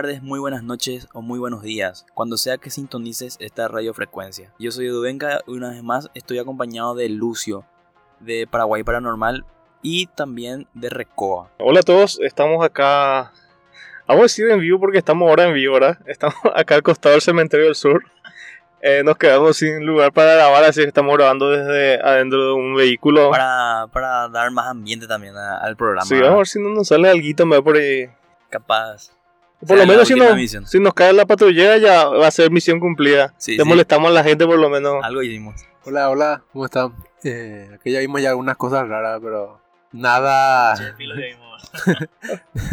Tardes, muy buenas noches o muy buenos días, cuando sea que sintonices esta radiofrecuencia. Yo soy Eduvenga y una vez más estoy acompañado de Lucio, de Paraguay Paranormal y también de Recoa. Hola a todos, estamos acá. Vamos a decir en vivo porque estamos ahora en vivo, ¿verdad? Estamos acá al costado del cementerio del sur. Eh, nos quedamos sin lugar para grabar, así que estamos grabando desde adentro de un vehículo. Para, para dar más ambiente también al programa. Sí, vamos a ver si no nos sale algo por ahí. Capaz. Por lo menos si, si, nos cae la patrullera ya va a ser misión cumplida. Sí, Le molestamos a la gente por lo menos. Algo hicimos. Hola, hola, ¿cómo están? Eh, aquí ya vimos ya algunas cosas raras, pero nada...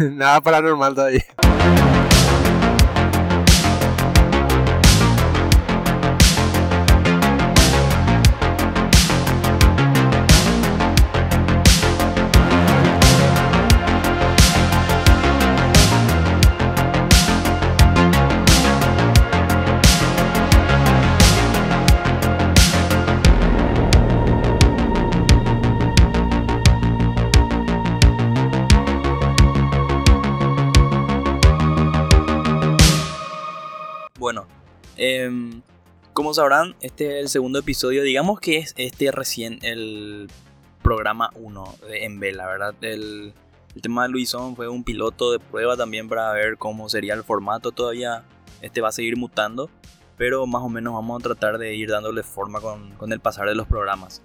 nada paranormal todavía. Em, como sabrán, este es el segundo episodio. Digamos que es este recién el programa 1 en Vela, ¿verdad? El, tema de Luisón fue un piloto de prueba también para ver cómo sería el formato. Todavía este va a seguir mutando, pero más o menos vamos a tratar de ir dándole forma con, con el pasar de los programas.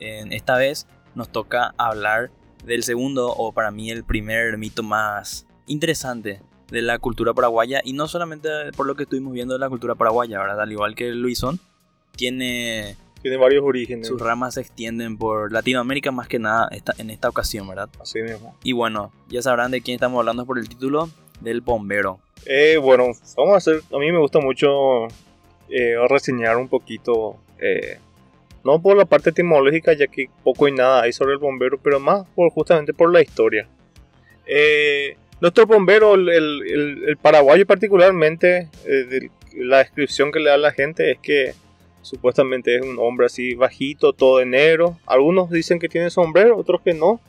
En esta vez nos toca hablar del segundo, o para mí el primer mito más interesante de la cultura paraguaya y no solamente por lo que estuvimos viendo de la cultura paraguaya, ¿verdad? Al igual que Luisón, tiene... Tiene varios orígenes. Sus ramas se extienden por Latinoamérica más que nada en esta ocasión, ¿verdad? Así mismo. Y bueno, ya sabrán de quién estamos hablando por el título del bombero. Eh, bueno, vamos a hacer, a mí me gusta mucho eh, reseñar un poquito, eh, no por la parte etimológica, ya que poco y nada hay sobre el bombero, pero más por justamente por la historia. Eh, nuestro bombero, el, paraguayo particularmente, eh, la descripción que le da la gente es que supuestamente es un hombre así bajito, todo de negro. Algunos dicen que tiene sombrero, otros que no.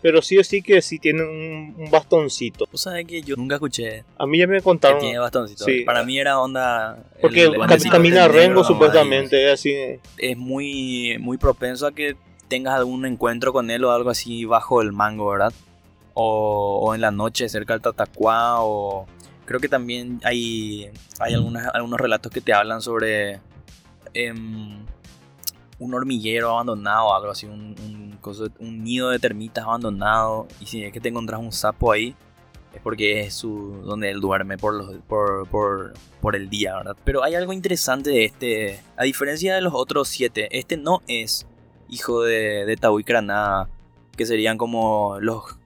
Pero sí o sí que sí tiene un, bastoncito. ¿Tú sabes que yo nunca escuché? A mí ya me contaron. Que tiene bastoncito. Para mí era onda. Porque camina rengo supuestamente, es así. Es muy, muy propenso a que tengas algún encuentro con él o algo así bajo el mango, ¿verdad? O, en la noche cerca del Tatacuá o creo que también hay, hay algunos relatos que te hablan sobre em, un hormiguero abandonado, algo así, un, un, nido de termitas abandonado y si es que te encontrás un sapo ahí es porque es su, donde él duerme por, los, por, por, por, el día, ¿verdad? Pero hay algo interesante de este, a diferencia de los otros siete, este no es hijo de, de y Granada, que serían como los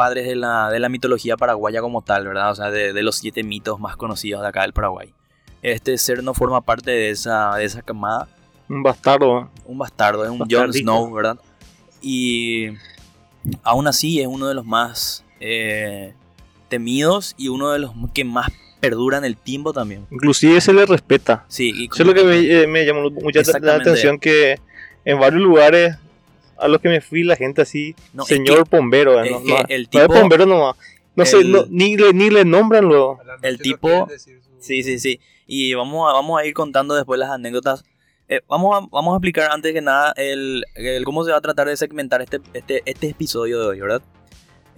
padres de la, de la mitología paraguaya como tal, ¿verdad? O sea, de, de, los siete mitos más conocidos de acá del Paraguay. Este ser no forma parte de esa, de esa camada. Un bastardo. ¿eh? Un bastardo, es un Jon Snow, ¿verdad? Y aún así es uno de los más eh, temidos y uno de los que más perduran el tiempo también. Inclusive se le respeta. Sí. Y Eso es lo que me, eh, me llamó mucha la atención que en varios lugares a lo que me fui la gente así, señor bombero. ¿no? el tipo, bombero no, no sé, ni, le, ni le nombran luego. El tipo, sí, sí, sí. Y vamos a, vamos a ir contando después las anécdotas. Eh, vamos, a, vamos a explicar antes que nada el, cómo se va a tratar de segmentar este, este, este episodio de hoy, ¿verdad?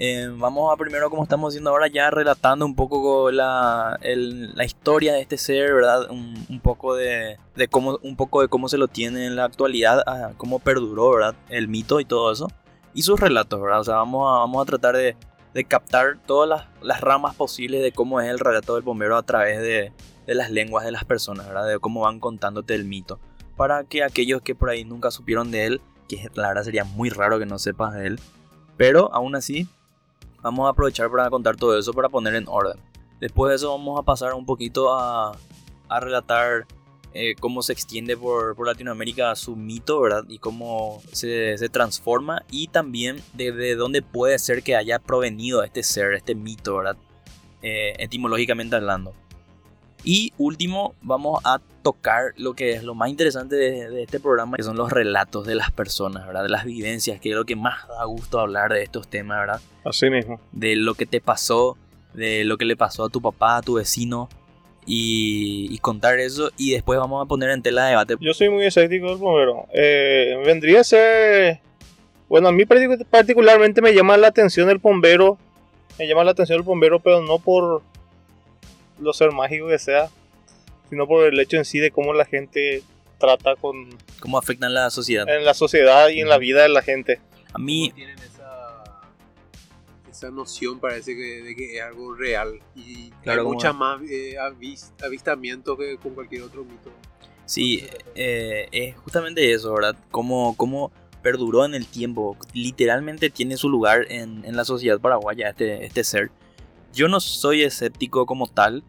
Eh, vamos a primero, como estamos haciendo ahora, ya relatando un poco la, el- la historia de este ser, ¿verdad? Un, un poco de, de cómo, un poco de cómo se lo tiene en la actualidad, cómo perduró, ¿verdad? El mito y todo eso. Y sus relatos, ¿verdad? O sea, vamos a, vamos a tratar de, de captar todas las, las ramas posibles de cómo es el relato del bombero a través de, de las lenguas de las personas, ¿verdad? De cómo van contándote el mito. Para que aquellos que por ahí nunca supieron de él, que la verdad sería muy raro que no sepas de él, pero aún así vamos a aprovechar para contar todo eso para poner en orden. Después de eso vamos a pasar un poquito a, a relatar eh, cómo se extiende por, por Latinoamérica su mito, ¿verdad? Y cómo se, se transforma y también de, de dónde puede ser que haya provenido este ser, este mito, ¿verdad? Eh, etimológicamente hablando. Y último, vamos a tocar lo que es lo más interesante de, de este programa, que son los relatos de las personas, ¿verdad? De las vivencias, que es lo que más da gusto hablar de estos temas, ¿verdad? Así mismo. de lo que te pasó, de lo que le pasó a tu papá, a tu vecino, y, y contar eso. Y después vamos a poner en tela de debate. Yo soy muy escéptico del bombero. Eh, vendría a ser. Bueno, a mí partic- particularmente me llama la atención el bombero. Me llama la atención el bombero, pero no por lo ser mágico que sea, sino por el hecho en sí de cómo la gente trata con ¿Cómo afectan la sociedad? en la sociedad y en la vida de la gente. A mí, tienen esa, esa noción, parece que, de que es algo real. Y Claro, hay como- mucha más eh, avis- avistamiento que con cualquier otro mito. sí, eh, es justamente eso, ¿verdad? Cómo, cómo perduró en el tiempo. Literalmente tiene su lugar en, en la sociedad paraguaya este, este ser. Yo no soy escéptico como tal,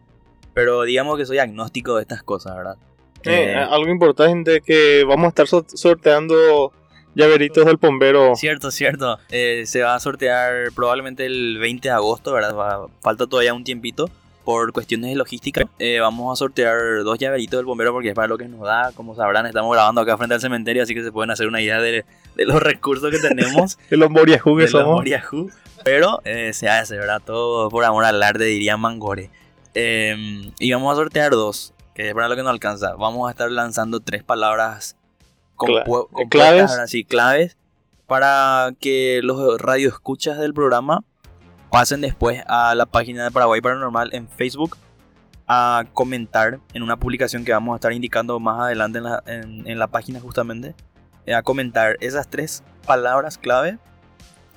pero digamos que soy agnóstico de estas cosas, ¿verdad? Eh, Eh, algo importante que vamos a estar so- sorteando llaveritos del bombero. Cierto, cierto. Eh, se va a sortear probablemente el 20 de agosto, ¿verdad? Va- falta todavía un tiempito. Por cuestiones de logística, Eh, vamos a sortear dos llaveritos del bombero porque es para lo que nos da. Como sabrán, estamos grabando acá frente al cementerio, así que se pueden hacer una idea de, de los recursos que tenemos De los Moriajú que de los somos. Moriajú. Pero se hace, ¿verdad? Todo por amor al arte, diría Mangore. Eh, y vamos a sortear dos, que es para lo que nos alcanza. Vamos a estar lanzando tres palabras Cla- claves. ¿verdad? Sí, claves para que los radioescuchas del programa pasen después a la página de Paraguay Paranormal en Facebook a comentar en una publicación que vamos a estar indicando más adelante en la, en- en la página justamente, eh, a comentar esas tres palabras clave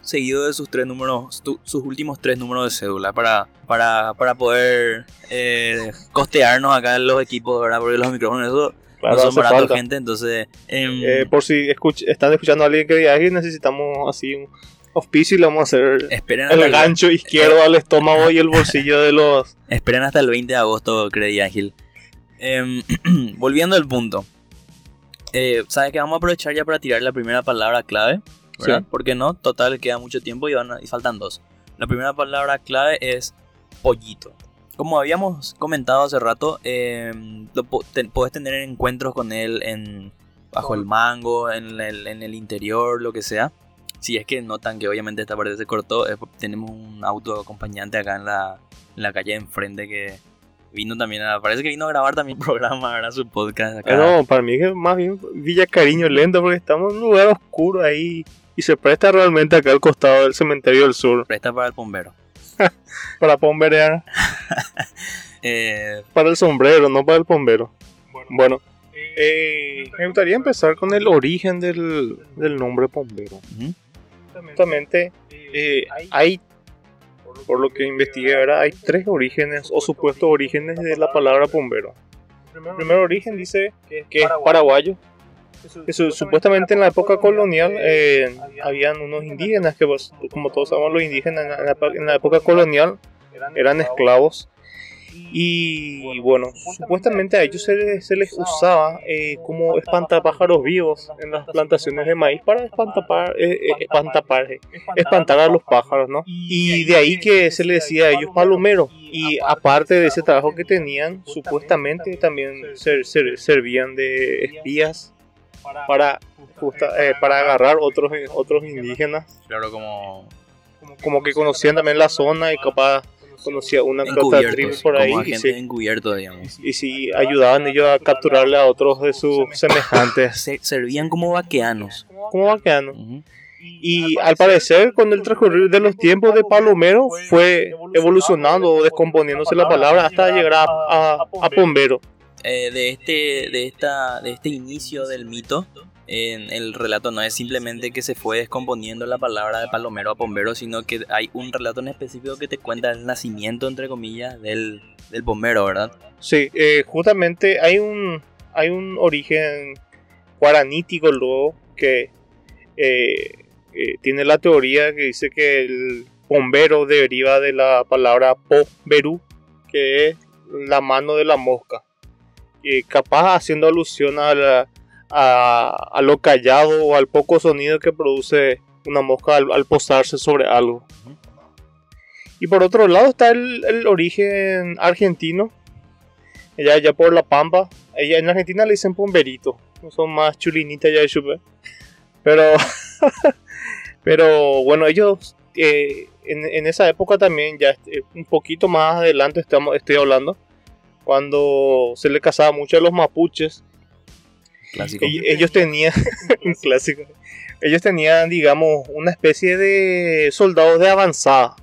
seguido de sus tres números, tu- sus últimos tres números de cédula para, para, para poder eh, costearnos acá en los equipos, ¿verdad? Porque los micrófonos eso Claro, no son baratos, falta. gente, entonces... em, Eh, por si escuch- están escuchando a alguien que viaje, necesitamos así un auspicio y le vamos a hacer esperen, el el, gancho izquierdo al estómago y el bolsillo de los. esperen hasta el 20 de agosto, Ángel. Em, volviendo al punto. Eh, ¿Sabes que Vamos a aprovechar ya para tirar la primera palabra clave. ¿Verdad? Sí. ¿Por qué no? Total, queda mucho tiempo y, van a- y faltan dos. La primera palabra clave es pollito. Como habíamos comentado hace rato, eh, lo po- te- podés tener encuentros con él en, bajo el mango, en el, en el interior, lo que sea. Si es que notan que obviamente esta parte se cortó, eh, tenemos un auto acompañante acá en la, en la calle de enfrente que vino también a... Parece que vino a grabar también programa, ¿verdad? Su podcast acá. No, para mí que más bien Villa Cariño lento porque estamos en un lugar oscuro ahí y se presta realmente acá al costado del cementerio del sur Presta para el bombero. para pomberear, Eh, para el sombrero, no para el bombero. Bueno, eh, me gustaría empezar con el origen del, del nombre bombero. Justamente eh, hay, por lo que investigué, ¿verdad? hay tres orígenes o supuestos orígenes de la palabra bombero. El primer origen dice que es paraguayo. Su- supuestamente en la época colonial eh, habían unos indígenas que, pues, como todos sabemos, los indígenas en la, en la época colonial eran esclavos. Y bueno, supuestamente a ellos se les, se les usaba eh, como espantapájaros vivos en las plantaciones de maíz para espantapar, eh, eh, espantapar, eh, espantar a los pájaros, ¿no? Y de ahí que se les decía a ellos palomeros. Y aparte de ese trabajo que tenían, supuestamente también ser- ser- servían de espías para, justa- eh, para agarrar otros, otros indígenas. Claro, como Como que conocían también la zona y capaz conocía una otra tribu por ahí. como Y encubiertos, digamos. y sí ayudaban ellos a capturarle a otros de sus semejantes. Se, servían como vaqueanos. Como vaqueano. Ujú. Y al parecer, con el transcurrir de los tiempos de Palomero, fue evolucionando o descomponiéndose la palabra hasta llegar a, a, a Pombero. Eh, de, este, de, esta, de este inicio del mito, en el relato no es simplemente que se fue descomponiendo la palabra de palomero a bombero, sino que hay un relato en específico que te cuenta el nacimiento, entre comillas, del, del bombero, ¿verdad? Sí, eh, justamente hay un, hay un origen guaranítico luego que eh, tiene la teoría que dice que el bombero deriva de la palabra po-berú, que es la mano de la mosca. Capaz haciendo alusión a la, a, lo callado o al poco sonido que produce una mosca al, posarse sobre algo. Y por otro lado está el, origen argentino, ya, ya por la pampa. Ella, en Argentina le dicen pomberito, son más chulinitas ya de chupe. Pero, pero bueno, ellos eh, en, esa época también, ya eh, un poquito más adelante estamos, estoy hablando, cuando se le casaba mucho a los mapuches, ellos tenían, clásico, ellos tenían, digamos, una especie de soldados de avanzada,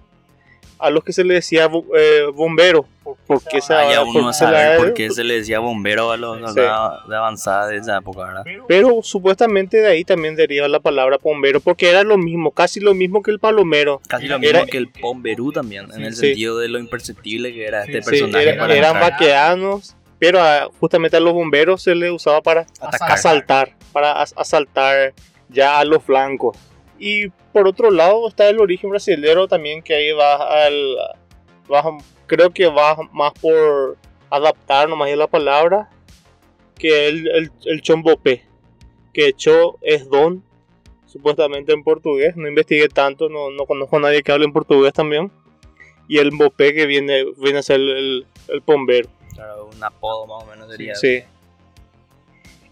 a los que se les decía eh, bombero. ¿Por qué se, ah, uno por qué se le decía bombero a los de avanzada de esa época, ¿verdad? Pero supuestamente de ahí también deriva la palabra bombero, porque era lo mismo, casi lo mismo que el palomero. Casi lo mismo que el bomberú también, en el sentido de lo imperceptible que era este personaje. eran vaqueanos pero justamente a los bomberos se les usaba para asaltar, para asaltar ya a los flancos. Y por otro lado está el origen brasileño también, que ahí va al. creo que va más por adaptar nomás la palabra, que el, el, el chombope, que cho es don, supuestamente en portugués. No investigué tanto, no, no conozco a nadie que hable en portugués también. Y el bope que viene, viene a ser el, el bombero. Claro, un apodo más o menos sería. Sí.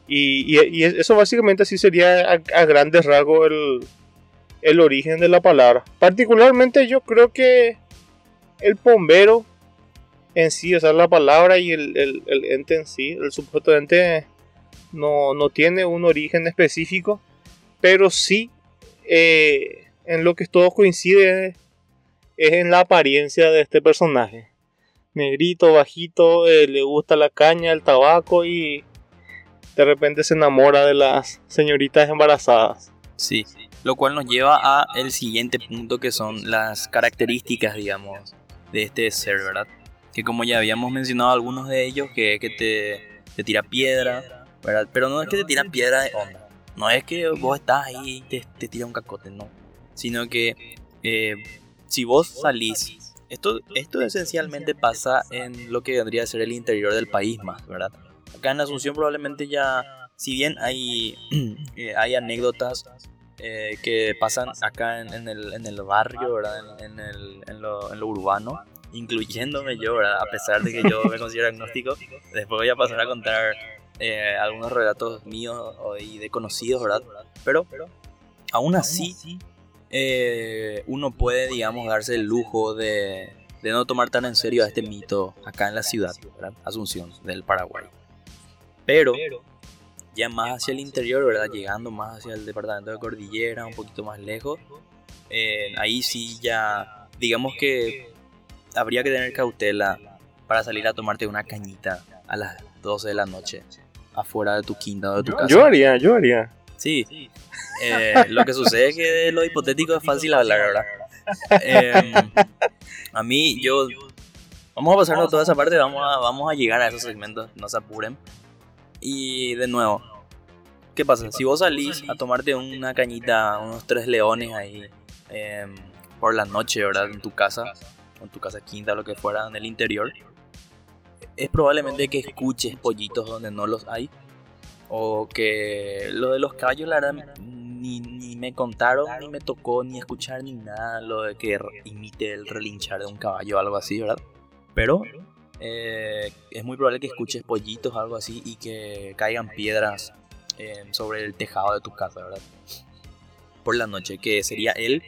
Y, y, eso básicamente así sería a, grandes rasgos el, el, origen de la palabra. Particularmente yo creo que el bombero en sí, o sea, la palabra y el, el, el ente en sí, el supuesto ente no, no, tiene un origen específico, pero sí eh, en lo que todo coincide es en la apariencia de este personaje negrito, bajito, eh, le gusta la caña, el tabaco y de repente se enamora de las señoritas embarazadas. Sí, lo cual nos lleva a el siguiente punto que son las características, digamos, de este ser, ¿verdad? Que como ya habíamos mencionado algunos de ellos, que, que te, te tira piedra, ¿verdad? Pero no es que te tira piedra de onda, no es que vos estás ahí y te, te tira un cacote, no. Sino que eh, si vos salís esto, esto esencialmente pasa en lo que vendría a ser el interior del país más, ¿verdad? Acá en Asunción probablemente ya, si bien hay, eh, hay anécdotas eh, que pasan acá en, el, en el, barrio, ¿verdad? En, el, lo, lo, urbano, incluyéndome yo, ¿verdad? A pesar de que yo me considero agnóstico, después voy a pasar a contar eh, algunos relatos míos y de conocidos, ¿verdad? Pero aún así eh, uno puede, digamos, darse el lujo de, no tomar tan en serio a este mito acá en la ciudad, Asunción, del Paraguay. Pero ya más hacia el interior, ¿verdad? Llegando más hacia el departamento de Cordillera, un poquito más lejos, eh, ahí sí ya, digamos que habría que tener cautela para salir a tomarte una cañita a las 12 de la noche afuera de tu quinta o de tu casa. Yo haría, yo haría. Sí, eh, lo que sucede es que de lo hipotético es fácil hablar, ¿verdad? Em, a mí, yo. Vamos a pasarnos toda esa parte, vamos a, vamos a llegar a esos segmentos, no se apuren. Y de nuevo, ¿qué pasa? Si vos salís a tomarte una cañita, unos tres leones ahí em, por la noche, ¿verdad? En tu casa, en tu casa quinta, lo que fuera, en el interior, es probablemente que escuches pollitos donde no los hay o que lo de los caballos, la verdad, ni, ni, me contaron, ni me tocó ni escuchar ni nada, lo de que imite el relinchar de un caballo o algo así, ¿verdad? Pero eh, es muy probable que escuches pollitos algo así y que caigan piedras eh, sobre el tejado de tu casa, ¿verdad? Por la noche, que sería él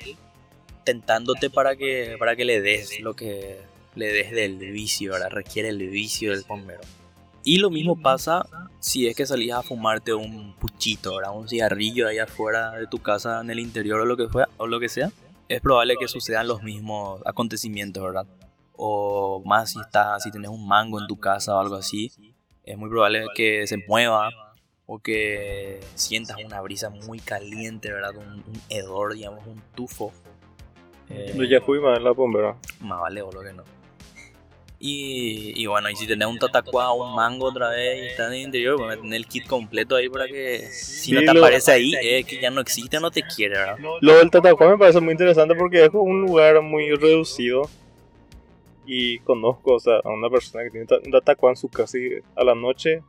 tentándote para que, para que le des lo que le des del vicio, ¿verdad? Requiere el vicio del bombero. y lo mismo pasa si es que salías a fumarte un puchito, ¿verdad? un cigarrillo ahí afuera de tu casa, en el interior o lo que, fuera, o lo que sea. Es probable que sucedan los mismos acontecimientos, ¿verdad? O más si, estás, si tienes un mango en tu casa o algo así, es muy probable que se mueva o que sientas una brisa muy caliente, ¿verdad? Un, un hedor, digamos, un tufo. Eh, ya fui más en la bombera. Más vale o lo que no. Y, y, bueno, y si tenés un tatacuá o un mango otra vez y estás en el interior, pues tener el kit completo ahí para que si no te aparece ahí, es que ya no existe, no te quiere, ¿verdad? Lo del tatacuá me parece muy interesante porque es un lugar muy reducido. Y conozco o sea, a una persona que tiene un tatacuá en su casa y a la noche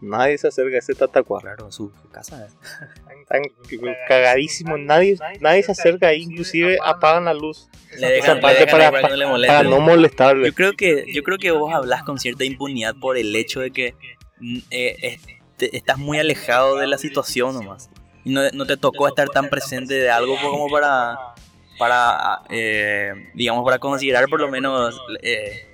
nadie se acerca a ese tatacuá. Claro, su, casa es. Tan, cagadísimo, nadie, nadie se acerca ahí, inclusive apagan la luz. Le dejan, para, no le para, no molestarle. Yo creo que yo creo que vos hablas con cierta impunidad por el hecho de que mm, eh, estás muy alejado de la situación nomás. Y no, no, te tocó estar tan presente de algo como para para eh, digamos para considerar por lo menos eh,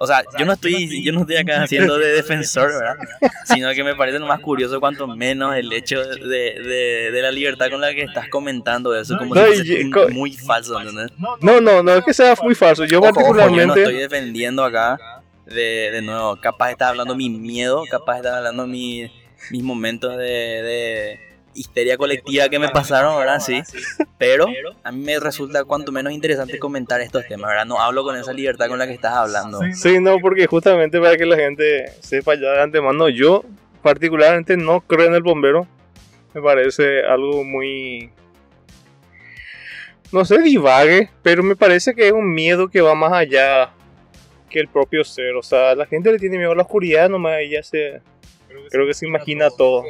o sea, yo no estoy, yo no estoy acá haciendo de defensor, ¿verdad? Sino que me parece lo más curioso cuanto menos el hecho de, de, la libertad con la que estás comentando eso, como si muy falso, ¿entendés? No, no, no es que sea muy falso. Yo particularmente... no estoy defendiendo acá, de, de nuevo, capaz está hablando mi miedo, capaz está hablando mi, mis momentos de histeria colectiva que me pasaron, ¿verdad? Sí. Pero a mí me resulta cuanto menos interesante comentar estos temas, ¿verdad? No hablo con esa libertad con la que estás hablando. Sí, no, porque justamente para que la gente sepa ya de antemano, yo particularmente no creo en el bombero. Me parece algo muy... No sé, divague, pero me parece que es un miedo que va más allá que el propio ser. O sea, la gente le tiene miedo a la oscuridad nomás y ya se... Creo que se imagina todo.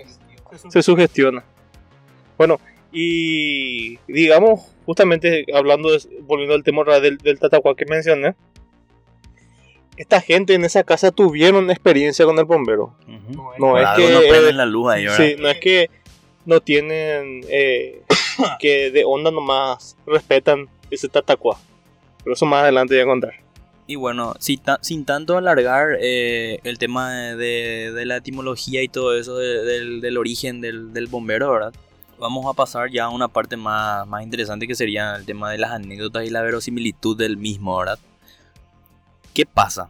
Se sugestiona. Bueno, y digamos, justamente hablando, volviendo al tema del, del Tatacuá que mencioné, esta gente en esa casa tuvieron experiencia con el bombero. No es que. No la luz ahí, sí, no es que no tienen. Eh, que de onda nomás respetan ese Tatacuá. Pero eso más adelante voy a contar. Y bueno, sin tanto alargar eh, el tema de, de, la etimología y todo eso del, del, origen del, del bombero, ¿verdad? vamos a pasar ya a una parte más, más interesante que sería el tema de las anécdotas y la verosimilitud del mismo, ¿verdad? ¿Qué pasa?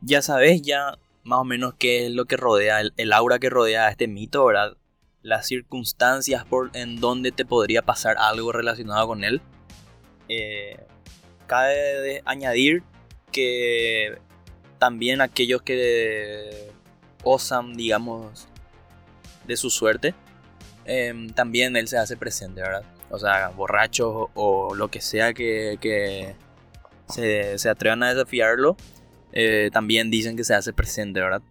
Ya sabes ya más o menos qué es lo que rodea, el, aura que rodea a este mito, ¿verdad? Las circunstancias por, en donde te podría pasar algo relacionado con él. Eh, cabe añadir que también aquellos que osan, digamos, de su suerte, Em, también él se hace presente, ¿verdad? O sea, borrachos o, lo que sea que, se, atrevan a desafiarlo, eh, también dicen que se hace presente, ¿verdad?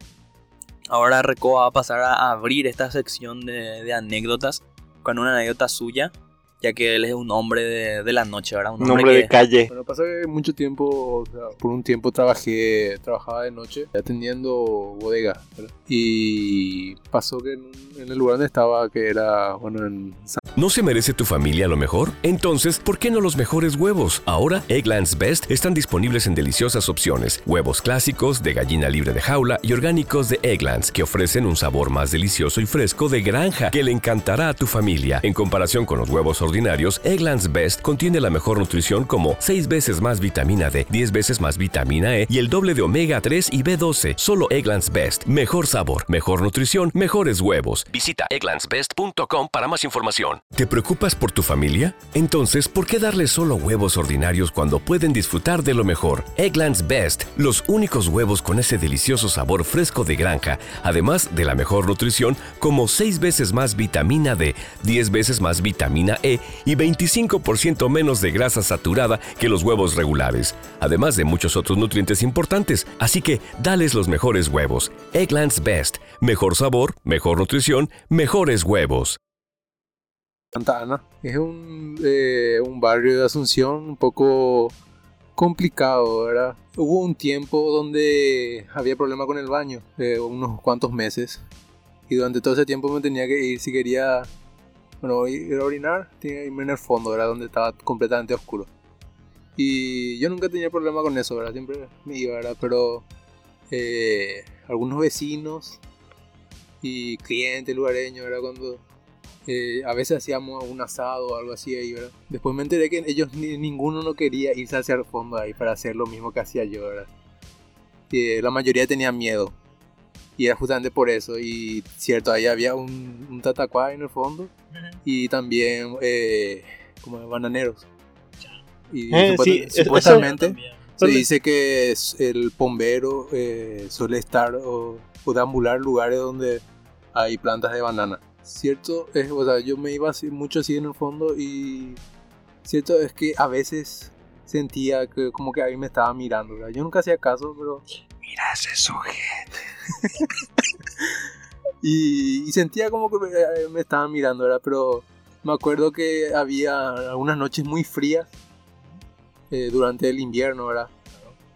Ahora Reco va a pasar a abrir esta sección de anécdotas con una anécdota suya ya que él es un hombre de, la noche, ¿verdad? Un, hombre, de calle. Bueno, pasa que mucho tiempo, o sea, por un tiempo trabajé, trabajaba de noche atendiendo bodega, ¿verdad? Y pasó que en, en, el lugar donde estaba, que era, bueno, en ¿No se merece tu familia lo mejor? Entonces, ¿por qué no los mejores huevos? Ahora, Egglands Best están disponibles en deliciosas opciones. Huevos clásicos, de gallina libre de jaula y orgánicos de Egglands, que ofrecen un sabor más delicioso y fresco de granja que le encantará a tu familia. En comparación con los huevos ordinarios, Egglands Best contiene la mejor nutrición como 6 veces más vitamina D, 10 veces más vitamina E y el doble de omega 3 y B12. Solo Egglands Best. Mejor sabor, mejor nutrición, mejores huevos. Visita egglandsbest.com para más información. ¿Te preocupas por tu familia? Entonces, ¿por qué darles solo huevos ordinarios cuando pueden disfrutar de lo mejor? Egglands Best, los únicos huevos con ese delicioso sabor fresco de granja, además de la mejor nutrición como 6 veces más vitamina D, 10 veces más vitamina E y 25% menos de grasa saturada que los huevos regulares, además de muchos otros nutrientes importantes. Así que, dales los mejores huevos. Egglands Best, mejor sabor, mejor nutrición, mejores huevos. Santa Ana. Es un, eh, un barrio de Asunción un poco complicado, ¿verdad? Hubo un tiempo donde había problema con el baño, eh, unos cuantos meses. Y durante todo ese tiempo me tenía que ir si quería, bueno, ir a orinar, irme en el fondo, ¿verdad? Donde estaba completamente oscuro. Y yo nunca tenía problema con eso, ¿verdad? Siempre me iba, ¿verdad? Pero eh, algunos vecinos y clientes lugareños, ¿verdad? Cuando eh, a veces hacíamos un asado o algo así ahí, ¿verdad? Después me enteré que ellos ninguno no quería irse hacia el fondo ahí para hacer lo mismo que hacía yo, ¿verdad? Que la mayoría tenía miedo. Y era justamente por eso. Y cierto, ahí había un, un tatacuá en el fondo. Y también eh, como bananeros. Y Eh, sí, eso- supuestamente se dice que el bombero eh, suele estar o, o deambular lugares donde hay plantas de banana. Cierto, es, o sea, yo me iba así, mucho así en el fondo y cierto es que a veces sentía que como que ahí me estaba mirando. ¿verdad? Yo nunca hacía caso, pero Mira ese sujeto. y, y sentía como que me, eh, me estaban mirando, ¿verdad? Pero me acuerdo que había algunas noches muy frías eh, durante el invierno, ¿verdad?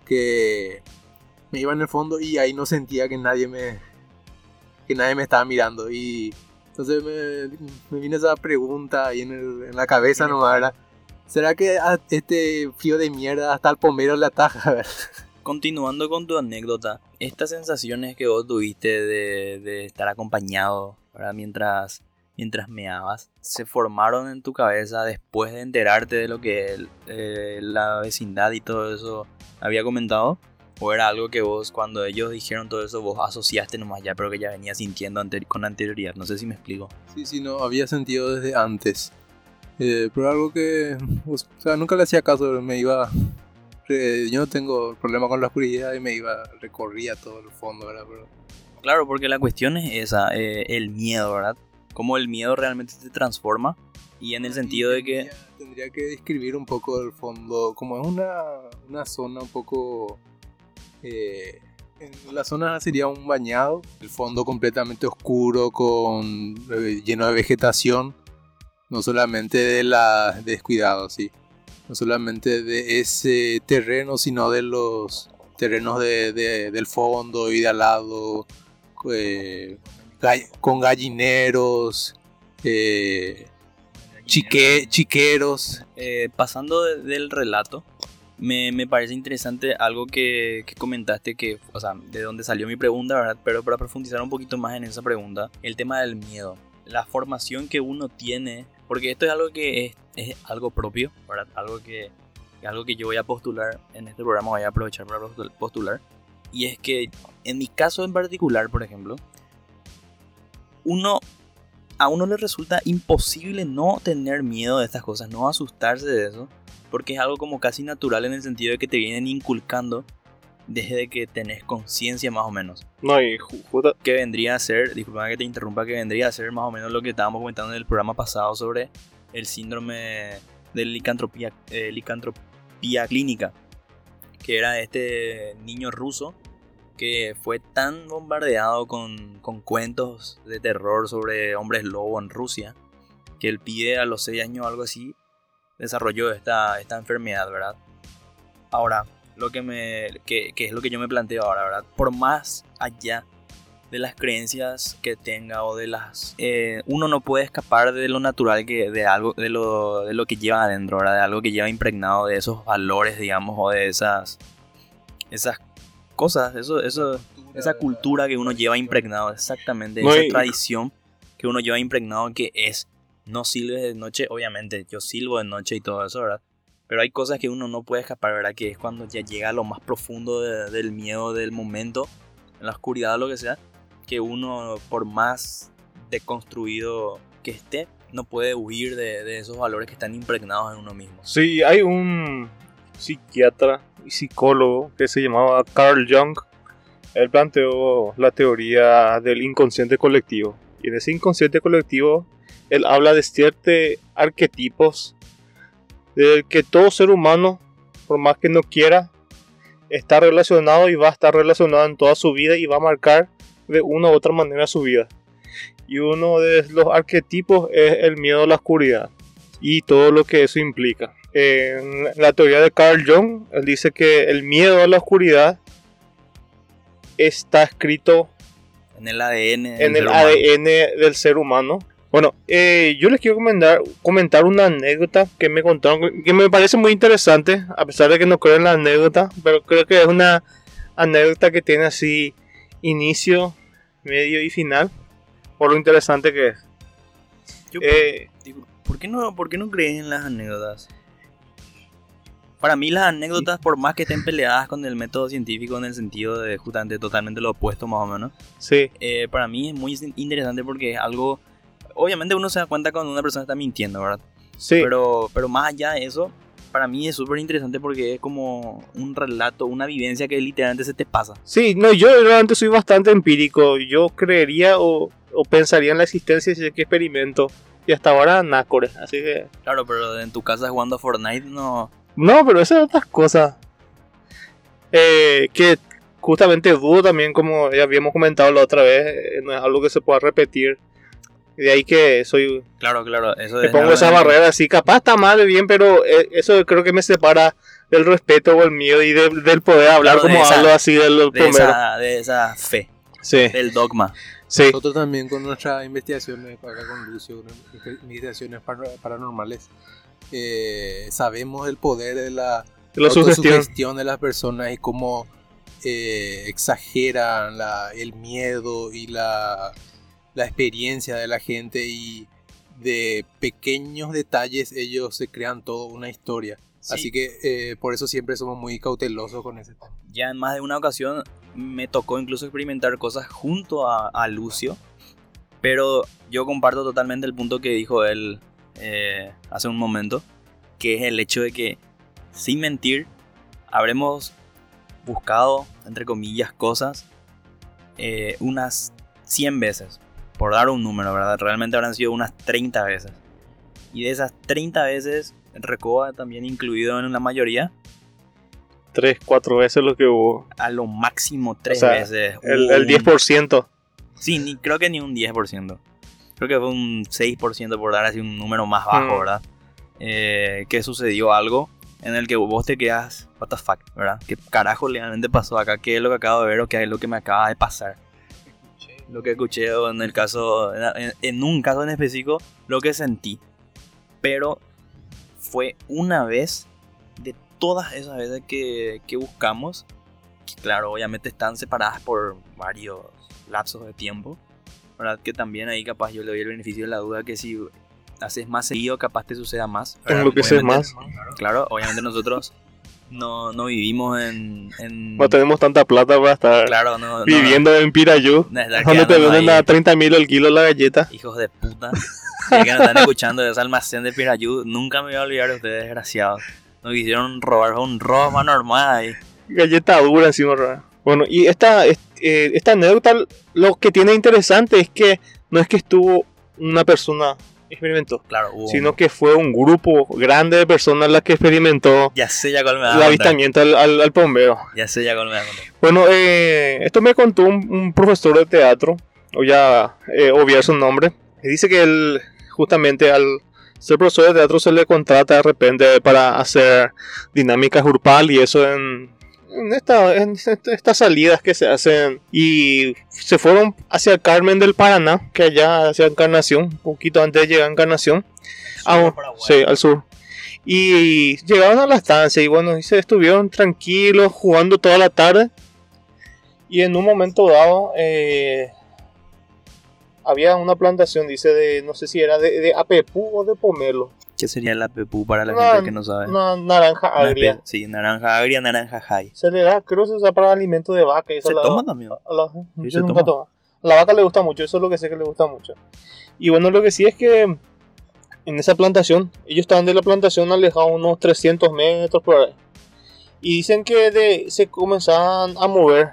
Que me iba en el fondo y ahí no sentía que nadie me que nadie me estaba mirando y entonces me, me vino esa pregunta ahí en, el- en la cabeza nomás, ¿verdad? ¿Será que a este frío de mierda hasta el pomero le ataja? ¿verdad? Continuando con tu anécdota, estas sensaciones que vos tuviste de, estar acompañado ¿verdad? mientras mientras meabas, se formaron en tu cabeza después de enterarte de lo que eh, la vecindad y todo eso había comentado? ¿O era algo que vos, cuando ellos dijeron todo eso, vos asociaste nomás ya, pero que ya venías sintiendo con anterioridad? No sé si me explico. Sí, sí, no, había sentido desde antes. Eh, pero algo que, o sea, nunca le hacía caso, me iba... eh, yo no tengo problema con la oscuridad y me iba, recorría todo el fondo, ¿verdad? Pero, Claro, porque la cuestión es esa, eh, el miedo, ¿verdad? Cómo el miedo realmente te transforma y en el sentido de que... Tendría, que describir un poco el fondo, como es una, una zona un poco... eh, en la zona sería un bañado, el fondo completamente oscuro, con eh, lleno de vegetación, no solamente de la descuidado, sí, no solamente de ese terreno, sino de los terrenos de, de- del fondo y de al lado, eh, con gallineros, eh, chique- chiqueros. Eh, pasando de- del relato, me, me parece interesante algo que, que comentaste, que, o sea, de dónde salió mi pregunta, ¿verdad? Pero para profundizar un poquito más en esa pregunta, el tema del miedo, la formación que uno tiene, porque esto es algo que es, algo propio. Algo que, algo que yo voy a postular en este programa, voy a aprovechar para postul- postular, y es que en mi caso en particular, por ejemplo, uno a uno le resulta imposible no tener miedo de estas cosas, no asustarse de eso, porque es algo como casi natural en el sentido de que te vienen inculcando desde que tenés conciencia más o menos. No, y ju- justa- Que vendría a ser, disculpa que te interrumpa, que vendría a ser más o menos lo que estábamos comentando en el programa pasado sobre el síndrome de licantropía, eh, licantropía clínica, que era este niño ruso que fue tan bombardeado con, con cuentos de terror sobre hombres lobo en Rusia, que el pibe a los 6 años o algo así desarrolló esta, esta enfermedad, ¿verdad? Ahora, lo que me que, que es lo que yo me planteo ahora, ¿verdad? Por más allá de las creencias que tenga o de las eh, uno no puede escapar de lo natural que de algo de lo, de lo que lleva adentro, ¿verdad? De algo que lleva impregnado de esos valores, digamos, o de esas esas cosas, eso eso esa cultura que uno lleva impregnado, exactamente, No, esa tradición que uno lleva impregnado que es no silbes de noche, obviamente, yo silbo de noche y todo eso, ¿verdad? Pero hay cosas que uno no puede escapar, ¿verdad? Que es cuando ya llega a lo más profundo de- del miedo del momento, en la oscuridad o lo que sea, que uno, por más deconstruido que esté, no puede huir de, de esos valores que están impregnados en uno mismo. Sí, hay un psiquiatra y psicólogo que se llamaba Carl Jung. Él planteó la teoría del inconsciente colectivo. Y en ese inconsciente colectivo, él habla de ciertos arquetipos del que todo ser humano, por más que no quiera, está relacionado y va a estar relacionado en toda su vida y va a marcar de una u otra manera su vida. Y uno de los arquetipos es el miedo a la oscuridad y todo lo que eso implica. En la teoría de Carl Jung, él dice que el miedo a la oscuridad está escrito En el ADN. del en el humano. ADN del ser humano. Bueno, eh, yo les quiero comentar, comentar una anécdota que me contaron, que me parece muy interesante, a pesar de que no creo en la anécdota, pero creo que es una anécdota que tiene así inicio, medio y final, por lo interesante que es. Yo, Eh, digo, ¿por, qué no, ¿Por qué no crees en las anécdotas? Para mí las anécdotas, por más que estén peleadas con el método científico en el sentido de justamente totalmente lo opuesto más o menos, sí, eh, para mí es muy interesante porque es algo... Obviamente uno se da cuenta cuando una persona está mintiendo, ¿verdad? sí. Pero, pero más allá de eso, para mí es súper interesante porque es como un relato, una vivencia que literalmente se te pasa. Sí, no, yo realmente soy bastante empírico. Yo creería o, o pensaría en la existencia de que experimento. Y hasta ahora, nácore. Así que. Claro, pero en tu casa jugando a Fortnite no... No, pero esas son otras cosas. Eh, que justamente dudo también, como ya habíamos comentado la otra vez, eh, no es algo que se pueda repetir. De ahí que soy. Claro, claro, eso Me pongo esa de- barrera así. Capaz está mal, bien, pero eh, eso creo que me separa del respeto o el miedo y de- del poder hablar Claro, como esa- hablo así del de primero. esa, de esa fe, Sí, del dogma. sí. Nosotros también con nuestras investigaciones acá con Lucio, investigaciones para- paranormales, eh, sabemos el poder de la La sugestión. de las personas y cómo eh, exageran la- el miedo y la, la experiencia de la gente y de pequeños detalles ellos se crean toda una historia. Sí. Así que eh, por eso siempre somos muy cautelosos con ese tema. Ya en más de una ocasión me tocó incluso experimentar cosas junto a, a Lucio. Pero yo comparto totalmente el punto que dijo él eh, hace un momento. Que es el hecho de que, sin mentir, habremos buscado, entre comillas, cosas eh, unas 100 veces. Por dar un número, ¿verdad? Realmente habrán sido unas 30 veces. Y de esas 30 veces, Recoba también incluido en la mayoría, Tres, cuatro veces lo que hubo. a lo máximo tres O sea, veces. El, el un- 10%. Sí, ni, creo que ni un 10%. Creo que fue un 6% por dar así un número más bajo, Mm. ¿verdad? Eh, que sucedió algo en el que vos te quedas, what the fuck, ¿verdad? ¿Qué carajo realmente pasó acá? ¿Qué es lo que acabo de ver o qué es lo que me acaba de pasar? Lo que escuché o en el caso, en, en un caso en específico, lo que sentí. Pero fue una vez de todas esas veces que, que buscamos, que claro, obviamente están separadas por varios lapsos de tiempo, ¿verdad? Que también ahí capaz yo le doy el beneficio de la duda que si haces más seguido, capaz te suceda más. Enloqueces más. Claro, obviamente nosotros no, no vivimos en... en- No tenemos tanta plata para estar claro, no, no- viviendo en Pirayú. no Donde te venden a 30 mil el kilo la galleta. Hijos de puta. Ya que nos están escuchando de ese almacén de Pirayú, nunca me voy a olvidar de ustedes, desgraciados. Nos quisieron robar un robo más normal ahí. Galleta dura encima. ¿verdad? Bueno, y esta, est- eh, esta anécdota lo que tiene interesante es que no es que estuvo una persona experimentó, Claro, hubo sino que fue un grupo grande de personas las que experimentó Ya sé ya cuál me va a el avistamiento al, al, al. Ya sé ya cuál me. Bueno, eh, esto me contó un, un profesor de teatro, o ya eh, obviar su nombre, dice que él justamente al ser profesor de teatro se le contrata de repente para hacer dinámicas grupal y eso en, en, esta- en est- estas salidas que se hacen y se fueron hacia Carmen del Paraná, que allá hacia Encarnación, un poquito antes de llegar a Encarnación, Ah, sí, al sur. Y llegaron a la estancia y bueno, y se estuvieron tranquilos jugando toda la tarde. Y en un momento dado eh, había una plantación, dice, de no sé si era de, de apepú o de pomelo. ¿Qué sería la pepú para la Una- gente que no sabe? Una naranja agria. Sí, naranja agria, naranja high. Se le da, creo que se usa para alimento de vaca. Y eso ¿Se la- toma también? a la, Sí, se nunca toma. A la vaca le gusta mucho, eso es lo que sé que le gusta mucho. Y bueno, lo que sí es que en esa plantación, ellos estaban de la plantación alejados unos 300 metros por ahí. Y dicen que de- se comenzaban a mover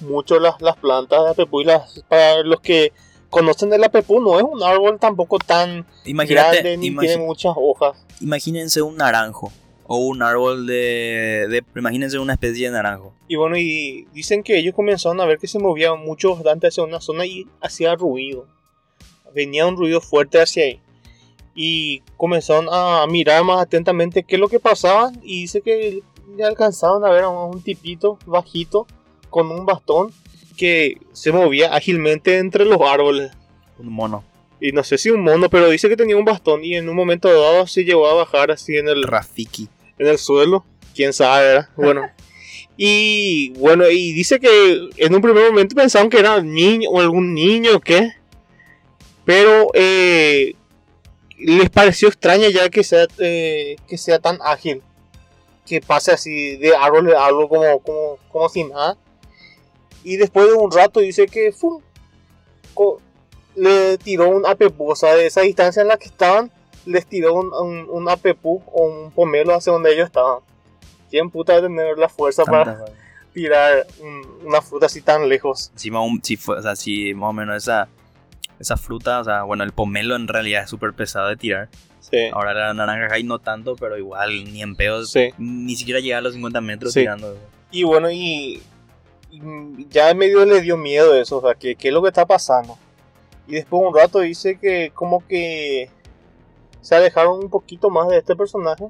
mucho las, las plantas de apepú. Y las, para los que conocen el apepú, no es un árbol tampoco tan Imagínate, grande ni tiene muchas hojas. imagínense un naranjo. O un árbol de, de- Imagínense una especie de naranjo. Y bueno, y dicen que ellos comenzaron a ver que se movían mucho bastante hacia una zona y hacía ruido. Venía un ruido fuerte hacia ahí. Y comenzaron a mirar más atentamente qué es lo que pasaba. Y dice que ya alcanzaron a ver a un tipito bajito con un bastón que se movía ágilmente entre los árboles. Un mono. Y no sé si un mono, pero dice que tenía un bastón y en un momento dado se llevó a bajar así en el, Rafiki. en el suelo. Quién sabe, ¿verdad? Bueno. Y bueno, y dice que en un primer momento pensaban que era niño o algún niño o qué. Pero eh, les pareció extraña ya que sea, eh, que sea tan ágil. Que pase así de árbol a árbol como, como, como si nada. Y después de un rato dice que ¡fum! le tiró un apepu. O sea, de esa distancia en la que estaban, les tiró un, un, un o un pomelo hacia donde ellos estaban. ¿Quién puta a tener la fuerza para Tantas- tirar un- una fruta así tan lejos? Si más, o- si o sea, si más o menos esa, esa fruta, o sea, bueno, el pomelo en realidad es súper pesado de tirar. Sí. Ahora la naranja hay no tanto, pero igual ni en pedos, Sí. ni siquiera llega a los 50 metros Sí. tirando. Y bueno, y ya medio le dio miedo eso, o sea, que qué es lo que está pasando. Y después un rato dice que como que se alejaron un poquito más de este personaje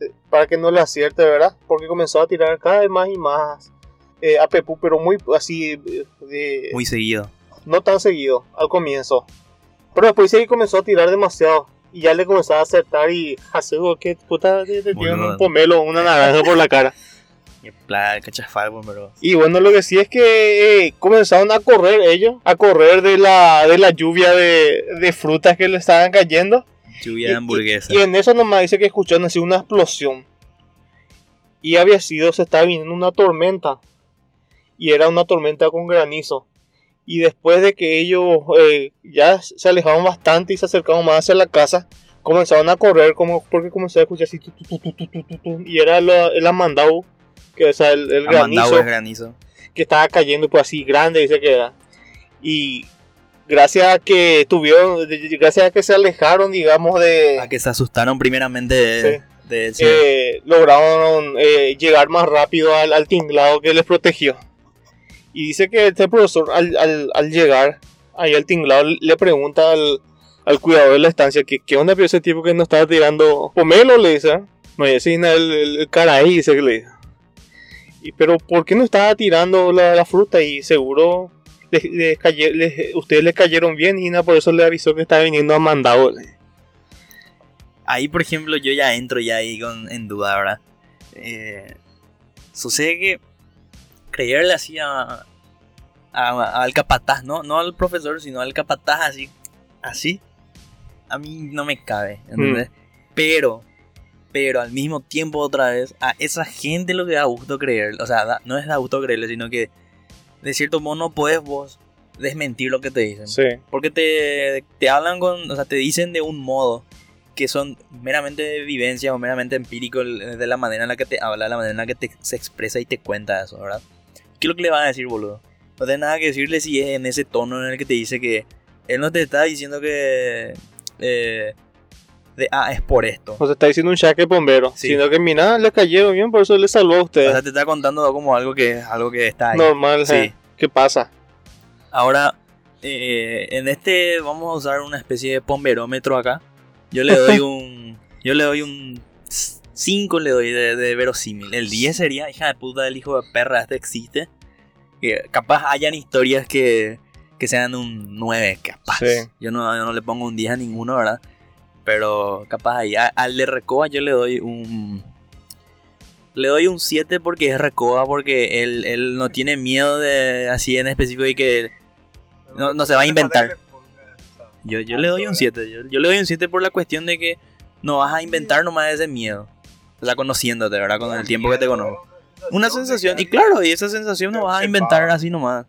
eh, para que no le acierte, ¿verdad? Porque comenzó a tirar cada vez más y más eh, a Pepu, pero muy así, eh, de, Muy seguido. no tan seguido al comienzo. Pero después sí comenzó a tirar demasiado. Y ya le comenzaba a acertar y hace que puta te, te tiran un pomelo una naranja por la cara. Y plan, pero... Y bueno, lo que sí es que eh, comenzaron a correr ellos, a correr de la, de la lluvia de, de frutas que le estaban cayendo. Lluvia de hamburguesa Y, en eso nomás dice que escucharon así una explosión. Y había sido, se estaba viniendo una tormenta. Y era una tormenta con granizo. Y después de que ellos eh, ya se alejaron bastante y se acercaban más hacia la casa, comenzaron a correr como porque comenzaron a escuchar así. Tu, tu, tu, y era la, la mandau que o sea, el, el granizo es granizo. que estaba cayendo pues así grande dice que era. Y gracias a que tuvieron gracias a que se alejaron digamos de A que se asustaron primeramente de, Sí. de ese- eh, lograron eh, llegar más rápido al, al tinglado que les protegió. Y dice que este profesor al, al- al llegar ahí al tinglado le pregunta al, al cuidador de la estancia que qué onda pero ese tipo que no estaba tirando pomelo le dice no ese el, el, el caraí dice que le dice y, pero ¿por qué no estaba tirando la, la fruta? Y seguro les, les les- ustedes le cayeron bien y nada, por eso le avisó que estaba viniendo a mandado. Ahí, por ejemplo, yo ya entro ya ahí con, en duda, ¿verdad? Eh, sucede que creerle así a, a- al capataz, ¿no? No al profesor, sino al capataz así, así, a mí no me cabe, ¿entendés? Pero, pero al mismo tiempo otra vez, a esa gente lo que da gusto creer, o sea, da- no es da gusto creerle, sino que de cierto modo no puedes vos desmentir lo que te dicen. Sí, Porque te, te hablan con, o sea, te dicen de un modo que son meramente de vivencia o meramente empírico de la manera en la que te habla, la manera en la que te, se expresa y te cuenta eso, ¿verdad? ¿Qué es lo que le van a decir, boludo? No tiene nada que decirle si es en ese tono en el que te dice que él no te está diciendo que... eh, de, ah, es por esto. o sea, está diciendo un chaque bombero, Sí. sino que mira, le cayeron bien, por eso le salvó a O ustedes. sea, te está contando como algo que, algo que está ahí. Normal, Sí. eh. ¿qué pasa? Ahora, eh, en este vamos a usar una especie de pomberómetro acá. Yo le doy un. Yo le doy un 5 le doy de, de verosímil. El 10 sería, hija de puta del hijo de perra, este existe. Que capaz hayan historias que, que sean un 9, capaz. Sí. Yo, no, yo no le pongo un 10 a ninguno, ¿verdad? Pero capaz ahí. Al de Recoba yo le doy un. Le doy un 7 porque es Recoba, porque él, él no tiene miedo de así en específico y que no, no se va a inventar. Yo, yo le doy un 7. Yo, yo le doy un 7 por la cuestión de que no vas a inventar nomás ese miedo. O sea, conociéndote, ¿verdad? Con el tiempo que te conozco. Una sensación, y claro, y esa sensación no vas a inventar así nomás.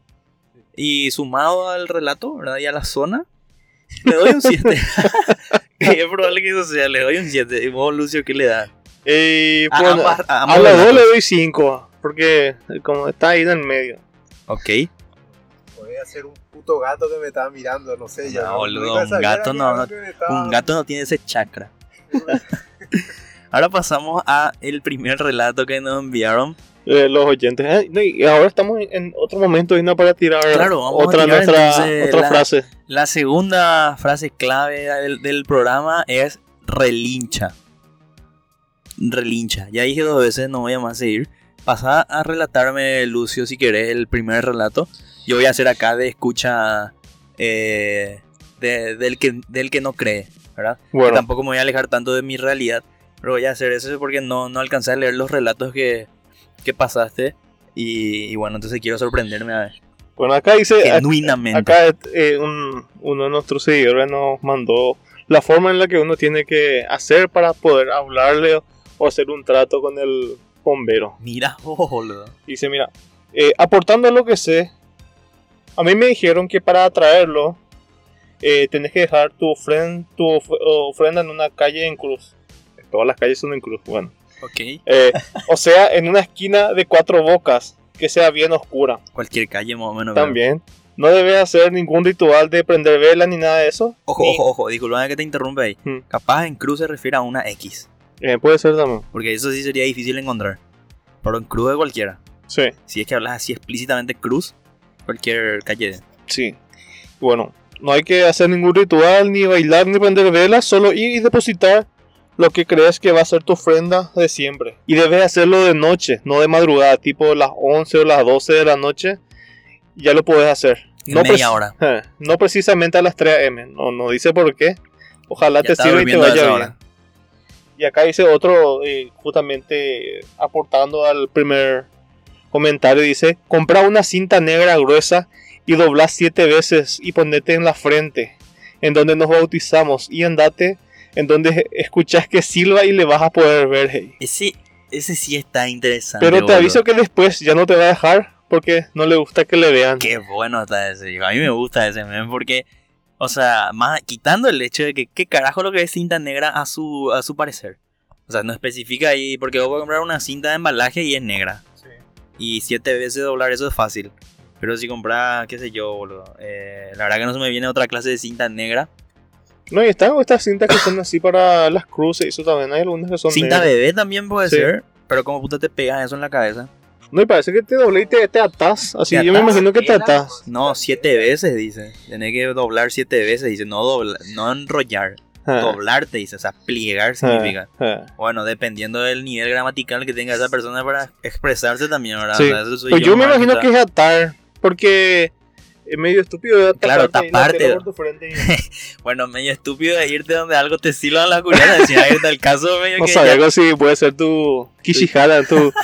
Y sumado al relato, ¿verdad? Y a la zona, le doy un 7. es probable que eso sea, le doy un 7. ¿Y vos, Lucio, qué le das? Eh, A bueno, ambas- a a, dos le doy 5, porque como está ahí en el medio. Ok. Podría ser un puto gato que me estaba mirando, no sé. ya No, no- boludo, un gato no- estaba- Un gato no tiene ese chakra. Ahora pasamos a el primer relato que nos enviaron. Eh, los oyentes. Eh, no, y ahora estamos en, otro momento Ina, para tirar Claro, vamos a otra, tirar nuestra, entonces otra la- frase. La segunda frase clave del, del programa es relincha. Relincha. Ya dije dos veces, no voy a más seguir. Pasa a relatarme, Lucio, si querés, el primer relato. Yo voy a hacer acá de escucha eh, de- del, que, del que no cree, ¿verdad? Bueno, tampoco me voy a alejar tanto de mi realidad, pero voy a hacer eso porque no, no alcancé a leer los relatos que, qué pasaste. Y, y bueno, entonces quiero sorprenderme a ver. Bueno, acá dice, Genuinamente. acá eh, un- uno de nuestros seguidores nos mandó la forma en la que uno tiene que hacer para poder hablarle o, hacer un trato con el bombero. Mira vos, boludo. Dice, mira, eh, aportando lo que sé, a mí me dijeron que para atraerlo eh, tenés que dejar tu, tu of- ofrenda en una calle en cruz. Todas las calles son en cruz, bueno. Ok. Eh, o sea, en una esquina de cuatro bocas, que sea bien oscura. Cualquier calle más o menos. También. No debes hacer ningún ritual de prender vela ni nada de eso. Ojo, Ni- ojo, ojo. Disculpame que te interrumpa ahí. Hmm. Capaz en cruz se refiere a una X. Eh, puede ser también. Porque eso sí sería difícil encontrar. Pero en cruz de cualquiera. Sí, Si es que hablas así explícitamente cruz, cualquier calle. sí. Bueno, no hay que hacer ningún ritual, ni bailar, ni prender velas, solo ir y depositar lo que crees que va a ser tu ofrenda de siempre. Y debes hacerlo de noche, no de madrugada, tipo las 11 o las 12 de la noche. Ya lo puedes hacer. No, media preci- hora. Eh, no precisamente a las 3 am. No, no dice por qué. Ojalá Ya te sirva y te vaya bien. hora. Y acá dice otro, eh, justamente aportando al primer comentario, dice, compra una cinta negra gruesa y dobla siete veces y ponete en la frente, en donde nos bautizamos, y andate en donde escuchas que silba y le vas a poder ver. hey. Ese, ese sí está interesante. Pero te boludo. aviso que después ya no te va a dejar porque no le gusta que le vean. Qué bueno está ese. hijo. A mí me gusta ese meme porque, o sea, más quitando el hecho de que qué carajo lo que es cinta negra a su, a su parecer. O sea, no especifica ahí, porque vos puedes comprar una cinta de embalaje y es negra. Y siete veces doblar eso es fácil. Pero si compras, qué sé yo, boludo. eh, la verdad que no se me viene otra clase de cinta negra. No, y están estas cintas que son así para las cruces, eso también hay algunas que son Cinta negras. bebé también puede Sí. ser. Pero como puta te pegas eso en la cabeza. No, y parece que te doble y te, te atás, así ¿Te yo me imagino que te atás. No, siete veces dice. Tenés que doblar siete veces, dice. No doblar, no enrollar. Ah, Doblarte, dice. O sea, pliegar ah, significa. ah. Bueno, dependiendo del nivel gramatical que tenga esa persona para expresarse también, ¿verdad? Sí. O sea, eso soy Pues yo me nomás, imagino que es atar, porque medio estúpido de Claro, taparte taparte. por tu Bueno, medio estúpido de irte donde algo te sirva en la curiosidad. Si irte al caso, medio No que sé, ya- algo así puede ser tu Kishihara, tu...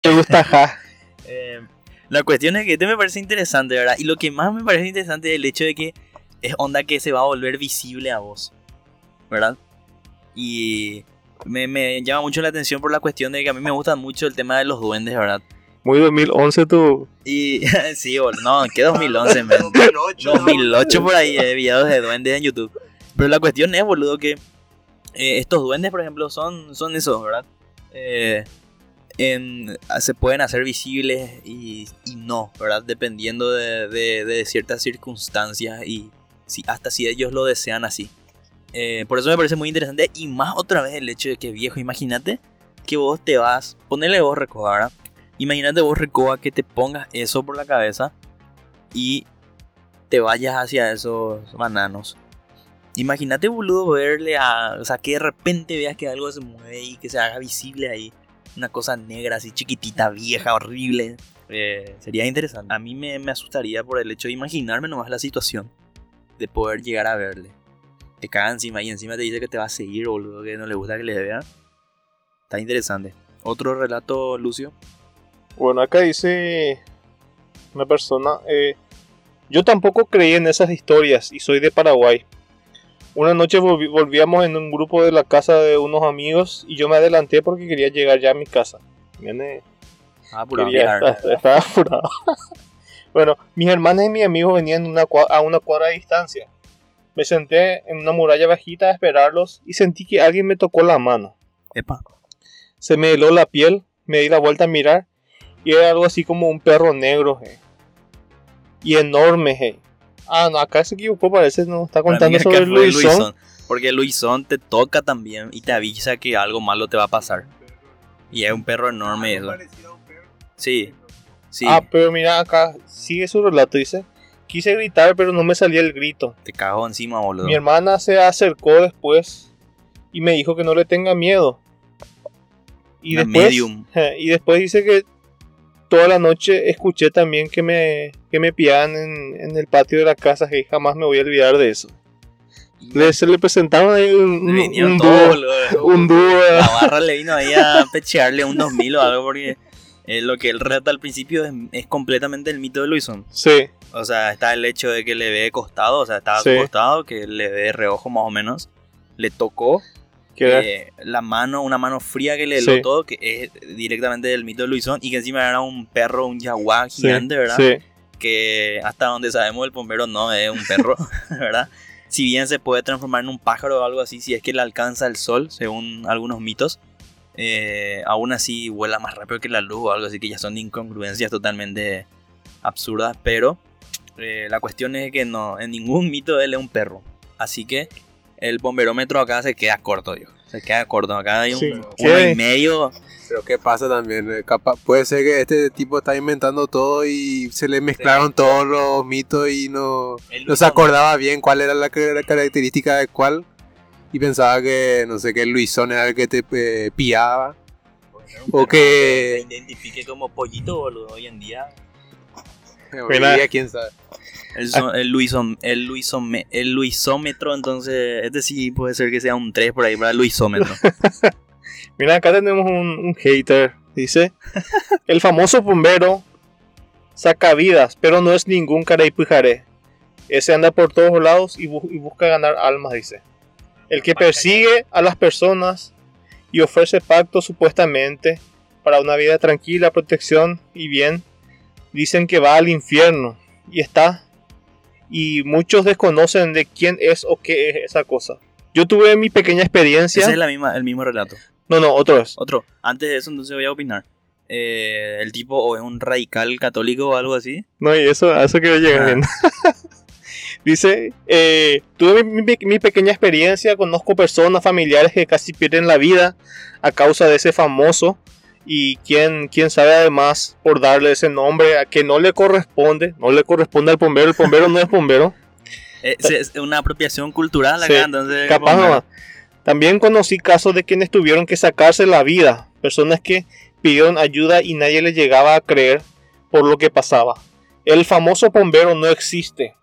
Te gusta, ja. Eh, la cuestión es que este me parece interesante, ¿verdad? Y lo que más me parece interesante es el hecho de que es onda que se va a volver visible a vos, ¿verdad? Y me, me llama mucho la atención por la cuestión de que a mí me gusta mucho el tema de los duendes, ¿verdad? Muy 2011 tu... Y sí, boludo, no, que 2011, men. 2008 por ahí, eh, videos de duendes en YouTube. Pero la cuestión es, boludo, que eh, estos duendes, por ejemplo, son, son esos, ¿verdad? Eh, se pueden hacer visibles y, no, ¿verdad? Dependiendo de, ciertas circunstancias y hasta si ellos lo desean así. Eh, por eso me parece muy interesante y más otra vez el hecho de que viejo, imagínate que vos te vas, ponele vos recoba, ¿verdad? Imagínate vos recoba que te pongas eso por la cabeza y te vayas hacia esos bananos. Imagínate, boludo, verle a. O sea, que de repente veas que algo se mueve y que se haga visible ahí. Una cosa negra, así chiquitita, vieja, horrible. Eh, sería interesante. A mí me, me asustaría por el hecho de imaginarme nomás la situación. De poder llegar a verle. Te caga encima y encima te dice que te va a seguir, boludo, que no le gusta que le vean. Está interesante. Otro relato, Lucio. Bueno, acá dice una persona, eh, yo tampoco creí en esas historias y soy de Paraguay. Una noche volvíamos en un grupo de la casa de unos amigos y yo me adelanté porque quería llegar ya a mi casa. Viene apurado. Quería claro. estar- estaba apurado. bueno, mis hermanas y mis amigos venían una a una cuadra de distancia. Me senté en una muralla bajita a esperarlos y sentí que alguien me tocó la mano. Epa. Se me heló la piel, me di la vuelta a mirar y era algo así como un perro negro. hey. Y enorme. hey. Ah, no, acá se equivocó, parece, no está contando sobre fue Luisón. Luisón, Porque Luisón te toca también y te avisa que algo malo te va a pasar. Y es un perro enorme eso. Sí, sí. Ah, pero mira acá, sigue su relato, dice. Quise gritar, pero no me salía el grito. Te cagó encima, boludo. Mi hermana se acercó después y me dijo que no le tenga miedo. Y Una después, medium. y después dice que toda la noche escuché también que me, que me piaban en, en el patio de la casa, que jamás me voy a olvidar de eso. Le, se le presentaron ahí un, un, un todos, dúo, un dúo, La barra le vino ahí a pechearle un 2000 o algo porque eh, lo que él relata al principio es, es completamente el mito de Luisón. sí, O sea, está el hecho de que le ve de costado, o sea, estaba Sí. costado, que le ve de reojo más o menos. Le tocó eh, la mano, una mano fría que le heló Sí. todo, que es directamente del mito de Luisón, y que encima era un perro, un jaguar sí, gigante, ¿verdad? sí, Que hasta donde sabemos el bombero no es un perro, ¿verdad? Si bien se puede transformar en un pájaro o algo así, si es que le alcanza el sol, según algunos mitos, eh, aún así vuela más rápido que la luz o algo así, que ya son incongruencias totalmente absurdas, pero eh, la cuestión es que no, en ningún mito él es un perro. Así que el bomberómetro acá se queda corto, digo. Se queda corto. Acá hay un Sí. uno y medio. Pero ¿qué pasa también? Eh, puede ser que este tipo está inventando todo y se le mezclaron todos los mitos y no, no se acordaba bien cuál era la, ca- la característica de cuál. Y pensaba que, no sé, que el Luisón era el que te eh, pillaba. O que- Se identifique como pollito, boludo, hoy en día. Mira. Hoy día, quién sabe. El, so- el, luisom- el, luisome- el luisómetro, entonces, este sí puede ser que sea un 3 por ahí para el luisómetro. Mira, acá tenemos un, un hater. Dice: El famoso bombero saca vidas, pero no es ningún caraypujaré. Ese anda por todos lados y, bu- y busca ganar almas, dice. El que persigue a las personas y ofrece pactos supuestamente para una vida tranquila, protección y bien, dicen que va al infierno y está. Y muchos desconocen de quién es o qué es esa cosa. Yo tuve mi pequeña experiencia. Ese es la misma, el mismo relato. No, no, otro es. Otro, antes de eso, entonces voy a opinar. Eh, el tipo o es un radical católico o algo así. No, y eso, a eso quiero llegar Ah. bien. Dice, eh, tuve mi, mi- mi pequeña experiencia, conozco personas familiares que casi pierden la vida a causa de ese famoso y quién, quién sabe además por darle ese nombre a que no le corresponde, no le corresponde al bombero, el bombero no es bombero, es una apropiación cultural acá, Sí, entonces. capaz nomás. También conocí casos de quienes tuvieron que sacarse la vida, personas que pidieron ayuda y nadie les llegaba a creer por lo que pasaba. El famoso bombero no existe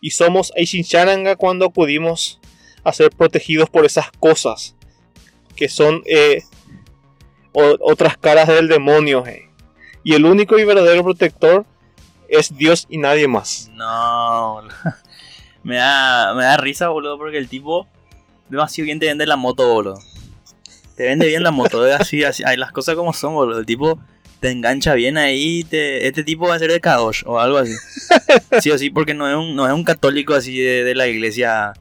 y somos Aishincharanga cuando acudimos a ser protegidos por esas cosas que son eh, o- otras caras del demonio. eh. Y el único y verdadero protector es Dios y nadie más. No, me da, me da risa, boludo, porque el tipo demasiado bien te vende la moto, boludo. Te vende bien la moto, es así, así, hay las cosas como son, boludo. El tipo te engancha bien ahí, te, este tipo va a ser de Kadosh o algo así. Sí o sí, porque no es un, no es un católico así de, de la iglesia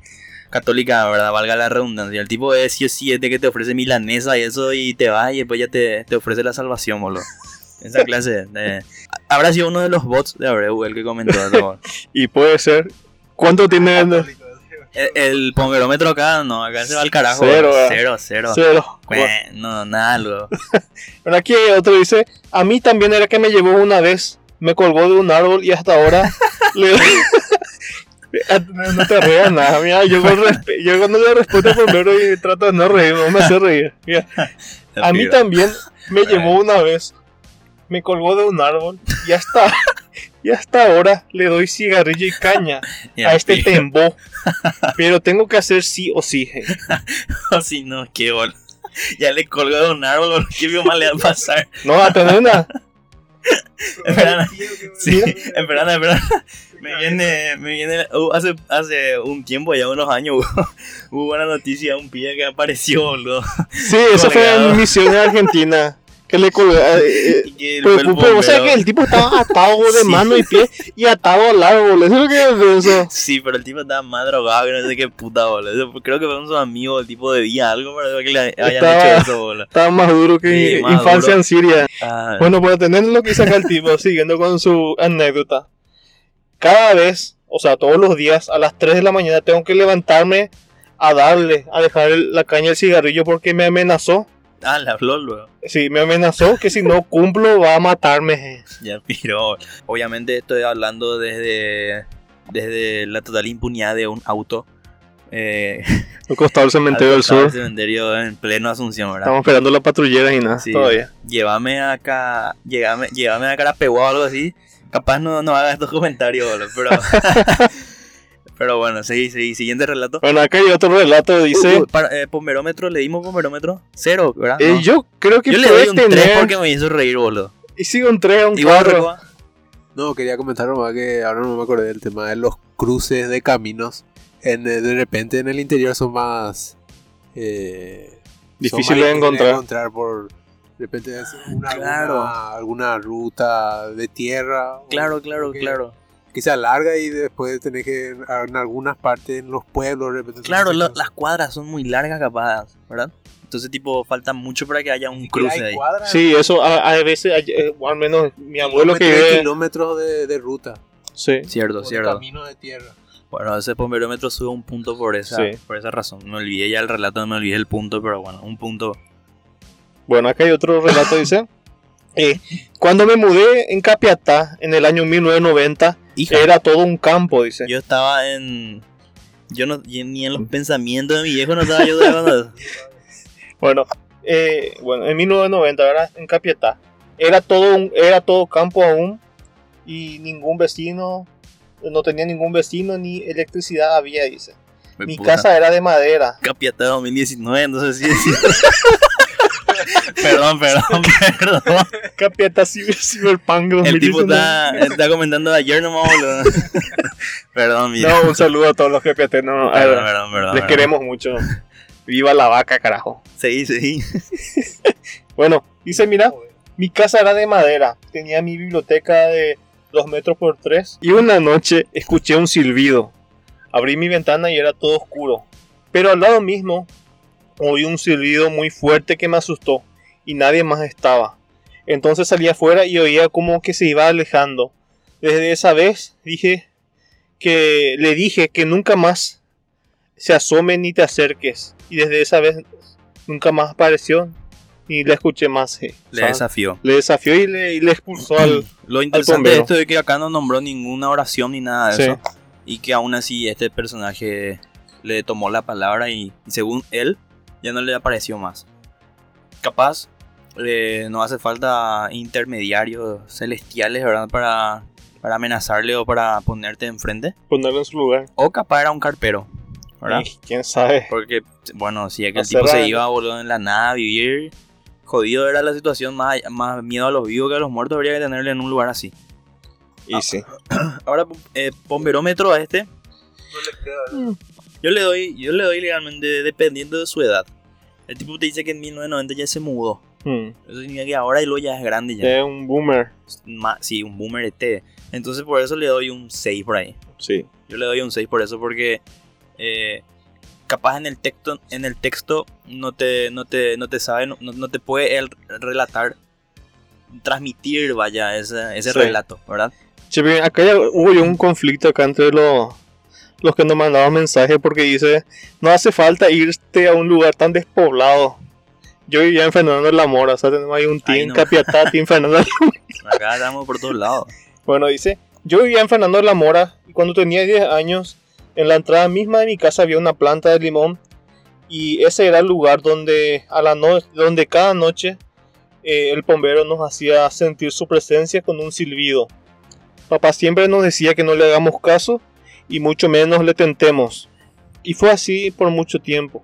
católica, ¿verdad? Valga la redundancia. El tipo es sí o sí, es de que te ofrece milanesa y eso y te va y después ya te, te ofrece la salvación, boludo. Esa clase de... Habrá sido uno de los bots de Abreu el que comentó. Y puede ser... ¿Cuánto tiene? El, el pongerómetro acá, no, acá se va al carajo. Cero. ¿verdad? cero, cero. Cero. Cue- No, nada, luego. Pero aquí otro dice, a mí también era que me llevó una vez, me colgó de un árbol y hasta ahora le... no, no te rías nada, mira, yo, yo cuando le respondo primero y trato de no reír, no me hace reír. Mira, a mí también me llevó una vez, me colgó de un árbol y hasta, y hasta ahora le doy cigarrillo y caña a este tembó, pero tengo que hacer sí o sí. je. O si no, qué bol. Ya le colgó de un árbol, ¿qué más le va a pasar? No, a tener una... Espera, sí, Mira. espera, espera. Me viene, me viene, uh, hace, hace un tiempo, ya unos años, hubo, hubo una noticia de un pibe que apareció, boludo. Sí, eso fue en Misiones Argentina. que le colgaba. eh, el- pero, o sea que el tipo estaba atado de Sí. mano y pie y atado al árbol. Eso es lo que yo pienso. Sí, pero el tipo estaba más drogado que no sé qué puta, boludo. Creo que fueron sus amigos, el tipo debía algo para que le hayan Estaba- hecho eso, boludo. Estaba más duro que Sí, más infancia duro. en Siria. Ah, Bueno, para tener lo que saca el tipo, siguiendo con su anécdota. Cada vez, o sea, todos los días, a las 3 de la mañana, tengo que levantarme a darle, a dejar el- la caña del cigarrillo porque me amenazó. ah, le habló luego. Sí, me amenazó que si no cumplo va a matarme. Ya piró. Obviamente estoy hablando desde, desde la total impunidad de un auto. Eh, Al costado del cementerio del sur. cementerio en pleno Asunción, ¿verdad? Estamos esperando la patrullera y nada, Sí. todavía. Llévame acá, llévame, llévame a Carapeguá o algo así. Capaz no, no haga estos comentarios, boludo, pero... pero bueno, seguí, seguí. Siguiente relato. Bueno, acá hay otro relato, dice... Uh, uh, para, eh, pomberómetro, le dimos pomberómetro. Cero, ¿verdad? eh, No. yo creo que Yo le doy un 3 tener... porque me hizo reír, boludo. Y sigo un 3 a un Igual, 4. Recoba. No, quería comentar nomás que ahora no me acordé del tema de los cruces de caminos. En, eh, de repente en el interior son más... eh, son Difícil más de difíciles encontrar. por... De repente es una, Claro. alguna, alguna ruta de tierra. o Claro, claro, que- claro. Que se alarga y después tenés que en algunas partes, en los pueblos, de repente... Claro, lo- las cuadras son muy largas capaz, ¿verdad? Entonces, tipo, falta mucho para que haya un cruce hay ahí. cuadras, Sí, eso a, a veces, eh, o al menos mi abuelo que vive... kilómetros de, de ruta. Sí. Cierto, cierto. camino de tierra. Bueno, ese pomberómetro sube un punto por esa, Sí. por esa razón. Me olvidé ya el relato, no me olvidé el punto, pero bueno, un punto. Bueno, acá hay otro relato, dice. eh, cuando me mudé en Capiatá en el año 1990, Hija, era todo un campo, dice. yo estaba en. Yo no, ni en los pensamientos de mi viejo no estaba yo de Bueno, eh, bueno, en 1990, ¿verdad? En Capiatá. Era todo, un, era todo campo aún y ningún vecino, no tenía ningún vecino ni electricidad había, dice. Me Mi puta. casa era de madera. Capiata 2019, entonces sí. sí. perdón, perdón, perdón. Cyber- Cyberpunk El tipo 2019. está, está comentando ayer nomás, boludo. perdón, mira. No, un saludo a todos los capiatenos. A perdón, perdón, perdón, Les perdón. queremos mucho. Viva la vaca, carajo. Seguí, seguí. Bueno, dice, mira, mi casa era de madera. Tenía mi biblioteca de 2 metros por 3. Y una noche escuché un silbido. Abrí mi ventana y era todo oscuro. Pero al lado mismo oí un silbido muy fuerte que me asustó. Y nadie más estaba. Entonces salí afuera y oía como que se iba alejando. Desde esa vez dije que le dije que nunca más se asome ni te acerques. Y desde esa vez nunca más apareció y le escuché más. eh, Le desafió. Le desafió y le, y le expulsó al. Lo interesante de esto es que acá no nombró ninguna oración ni nada de Sí. eso. Y que aún así este personaje le tomó la palabra y, y según él ya no le apareció más. Capaz eh, no hace falta intermediarios celestiales, ¿verdad? Para, para amenazarle o para ponerte enfrente. ponerlo en su lugar. O capaz era un carpero, ¿verdad? Y quién sabe. Porque, bueno, si es que No el tipo se iba boludo, en la nada a vivir, jodido era la situación, más, más miedo a los vivos que a los muertos habría que tenerle en un lugar así. Y sí. Ahora, eh, pomberómetro a este, yo le doy, yo le doy legalmente dependiendo de su edad. El tipo te dice que en 1990 ya se mudó. Hmm. Eso significa que ahora luego ya es grande ya. Es un boomer. Ma- sí, un boomer ET. Entonces por eso le doy un 6 por ahí. Sí. Yo le doy un 6 por eso porque eh, capaz en el texto en el texto no te no te no te sabe no, no te puede él relatar transmitir vaya ese, ese Sí. relato, ¿verdad? Bien, acá ya hubo un conflicto acá entre los, los que nos mandaban mensajes porque dice, no hace falta irte a un lugar tan despoblado. Yo vivía en Fernando de la Mora, o sea, tenemos ahí un team no. Capiatá, team Fernando de la Acá estamos por todos lados. Bueno, dice, yo vivía en Fernando de la Mora y cuando tenía 10 años, en la entrada misma de mi casa había una planta de limón y ese era el lugar donde, a la no- donde cada noche eh, el bombero nos hacía sentir su presencia con un silbido. Papá siempre nos decía que no le hagamos caso y mucho menos le tentemos. Y fue así por mucho tiempo.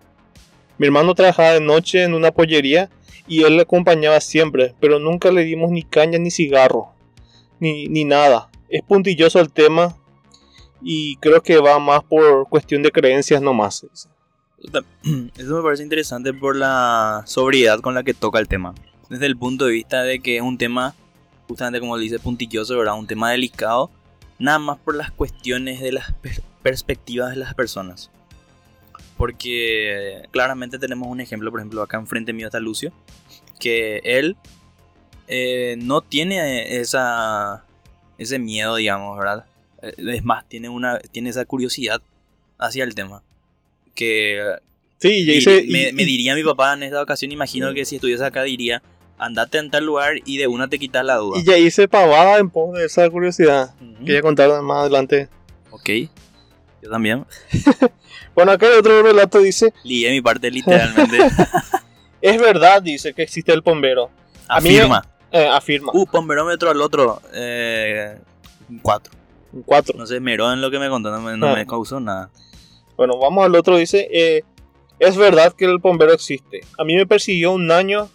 Mi hermano trabajaba de noche en una pollería y él le acompañaba siempre, pero nunca le dimos ni caña ni cigarro ni, ni nada. Es puntilloso el tema y creo que va más por cuestión de creencias nomás. Eso me parece interesante por la sobriedad con la que toca el tema. desde el punto de vista de que es un tema, justamente como le dice puntilloso, ¿verdad? Un tema delicado, nada más por las cuestiones de las per- perspectivas de las personas. Porque claramente tenemos un ejemplo, por ejemplo, acá enfrente mío está Lucio, que él eh, no tiene esa, ese miedo, digamos, ¿verdad? Eh, Es más, tiene, una, tiene esa curiosidad hacia el tema. Que Sí, ya y hice. me, y- me diría mi papá en esta ocasión, imagino que si estuviese acá diría, andate en tal lugar y de una te quitas la duda. y ya hice pavada en pos de esa curiosidad. Ujú. Quería contar más adelante. Ok, yo también. Bueno, acá el otro relato dice: Ligué mi parte literalmente. Es verdad, dice que existe el bombero. A mí- Afirma. Eh, afirma. Uh, pomberómetro al otro. Eh, cuatro. Un cuatro. No sé, meró en lo que me contó, no me, no Ah. me causó nada. Bueno, vamos al otro. Dice: eh, Es verdad que el bombero existe. A mí me persiguió un año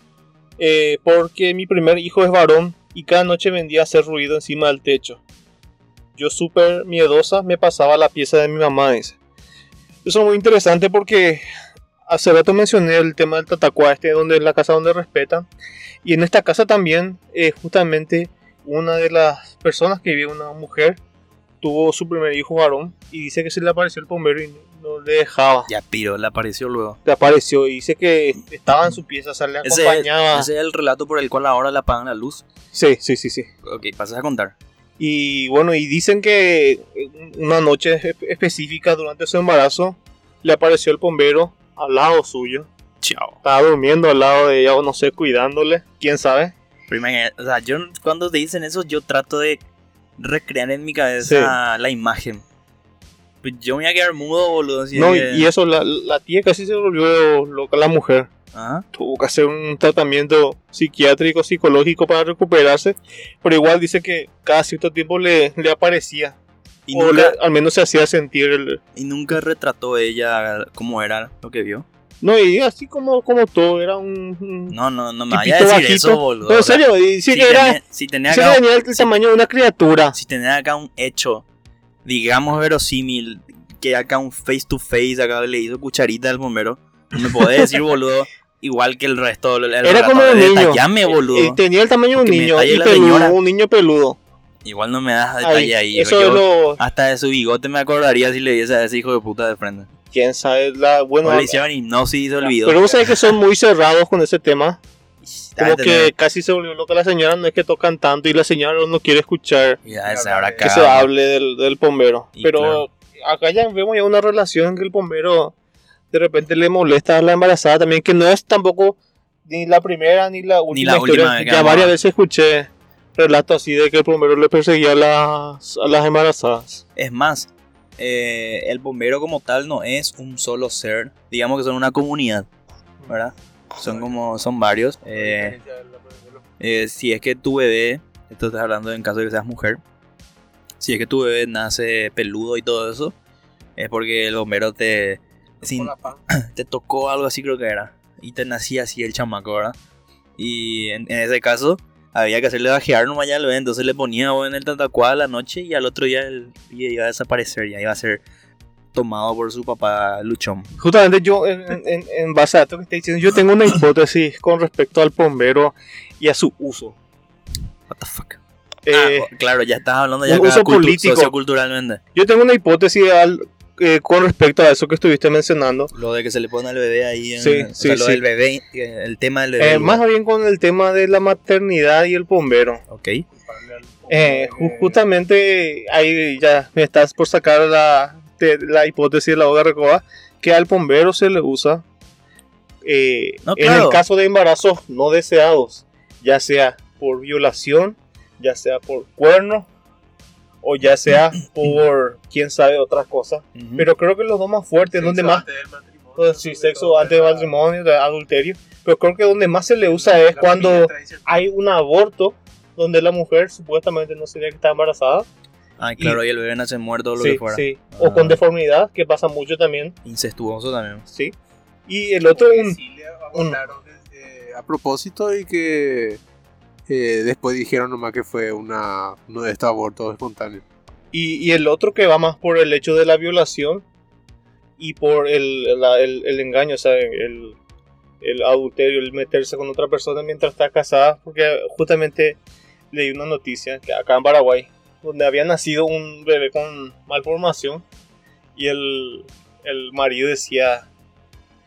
eh, porque mi primer hijo es varón y cada noche vendía a hacer ruido encima del techo. Yo súper miedosa me pasaba la pieza de mi mamá. Dice. Eso es muy interesante porque hace rato mencioné el tema del tatacuá este, donde es la casa donde respetan. Y en esta casa también, eh, justamente, una de las personas que vive, una mujer, tuvo su primer hijo varón y dice que se le apareció el bombero no le dejaba. Ya piro, le apareció luego. Le apareció y dice que estaba en su pieza, o sea, le Ese es, acompañaba. ese es el relato por el cual ahora le apagan la luz. Sí, sí, sí, sí. Ok, pasas a contar. Y bueno, y dicen que una noche espe- específica durante su embarazo le apareció el bombero al lado suyo. Chao. Estaba durmiendo al lado de ella, o no sé, cuidándole. ¿Quién sabe? Imagínate, o sea, yo cuando te dicen eso, yo trato de recrear en mi cabeza la imagen. Pues yo me voy a quedar mudo, boludo. así no, y, de que- y eso, la, la tía casi se volvió loca la mujer. Ajá. Tuvo que hacer un tratamiento psiquiátrico, psicológico para recuperarse. Pero igual dice que cada cierto tiempo le, le aparecía. Y, o nunca, le- al menos se hacía sentir el... y nunca retrató ella cómo era lo que vio. No, y así como, como todo, era un... un No, no, no me vaya a decir bajito. eso, boludo. No, en serio, y si, que era... tenía, si tenía acá, que tenía el tamaño de una criatura. si tenía acá un hecho, digamos verosímil, que acá un face to face, acá le hizo cucharita al bombero, no me podés decir, boludo, igual que el resto. El, Era como un niño. Detallame, boludo. Eh, tenía el tamaño de un niño, y peludo, un niño peludo. Igual no me das detalle Ahí, ahí. eso yo lo... Hasta de su bigote me acordaría si le diese a ese hijo de puta de frente. Quién sabe, la... Bueno, o le hicieron hipnosis y se olvidó. pero vos sabés que son muy cerrados con ese tema. Como que casi se volvió loca la señora, no es que tocan tanto y la señora no quiere escuchar Ya que se hable del, del bombero. Y Pero claro. acá ya vemos ya una relación que el bombero de repente le molesta a la embarazada también, que no es tampoco ni la primera ni la última la historia. última ya varias veces escuché relatos así de que el bombero le perseguía a las, a las embarazadas. Es más, eh, el bombero como tal no es un solo ser. Digamos que son una comunidad, ¿verdad? Son como, son varios. Eh, eh, si es que tu bebé, esto estás hablando en caso de que seas mujer, si es que tu bebé nace peludo y todo eso, es porque el bombero te, sin- te tocó algo así creo que era. Y te nacía así el chamaco, ¿verdad? Y en, en ese caso había que hacerle bajear nomás ya bebé, entonces le ponía en el tatacuá a la noche y al otro día el pibe iba a desaparecer, ya iba a ser tomado por su papá luchón. Justamente yo, en, en- en base a esto que estoy diciendo, yo tengo una hipótesis con respecto al bombero y a su uso. What the fuck. Eh, Ah, claro, ya estás hablando ya un uso cultu- político. socioculturalmente. Yo tengo una hipótesis al- eh, con respecto a eso que estuviste mencionando. Lo de que se le pone al bebé ahí. En, Sí, o sí, sea, lo sí. del bebé, eh, el tema del bebé. Eh, más bien con el tema de la maternidad y el bombero. Ok. Eh, ju- justamente ahí ya me estás por sacar la, de- la hipótesis de la hoga recoba que al bombero se le usa eh, No, en el caso de embarazos no deseados, ya sea por violación, ya sea por cuerno o ya sea por quién sabe otras cosas. Pero creo que los dos más fuertes, donde más pues, sí, sexo antes del matrimonio, de adulterio, pero creo que donde más se le usa es cuando hay un aborto donde la mujer supuestamente no sería que está embarazada. Ah, claro, y, el bebé nace muerto o lo Sí, que fuera. sí. O Ah. con deformidad, que pasa mucho también. Incestuoso también. Sí. Y el otro, un, un- Eh, a propósito y que eh, después dijeron nomás que fue una, uno de estos abortos espontáneos. y, y el otro que va más por el hecho de la violación y por el, la- el, el engaño, o sea, el, el adulterio, el meterse con otra persona mientras está casada, porque justamente leí una noticia que acá en Paraguay, donde había nacido un bebé con malformación y el, el marido decía,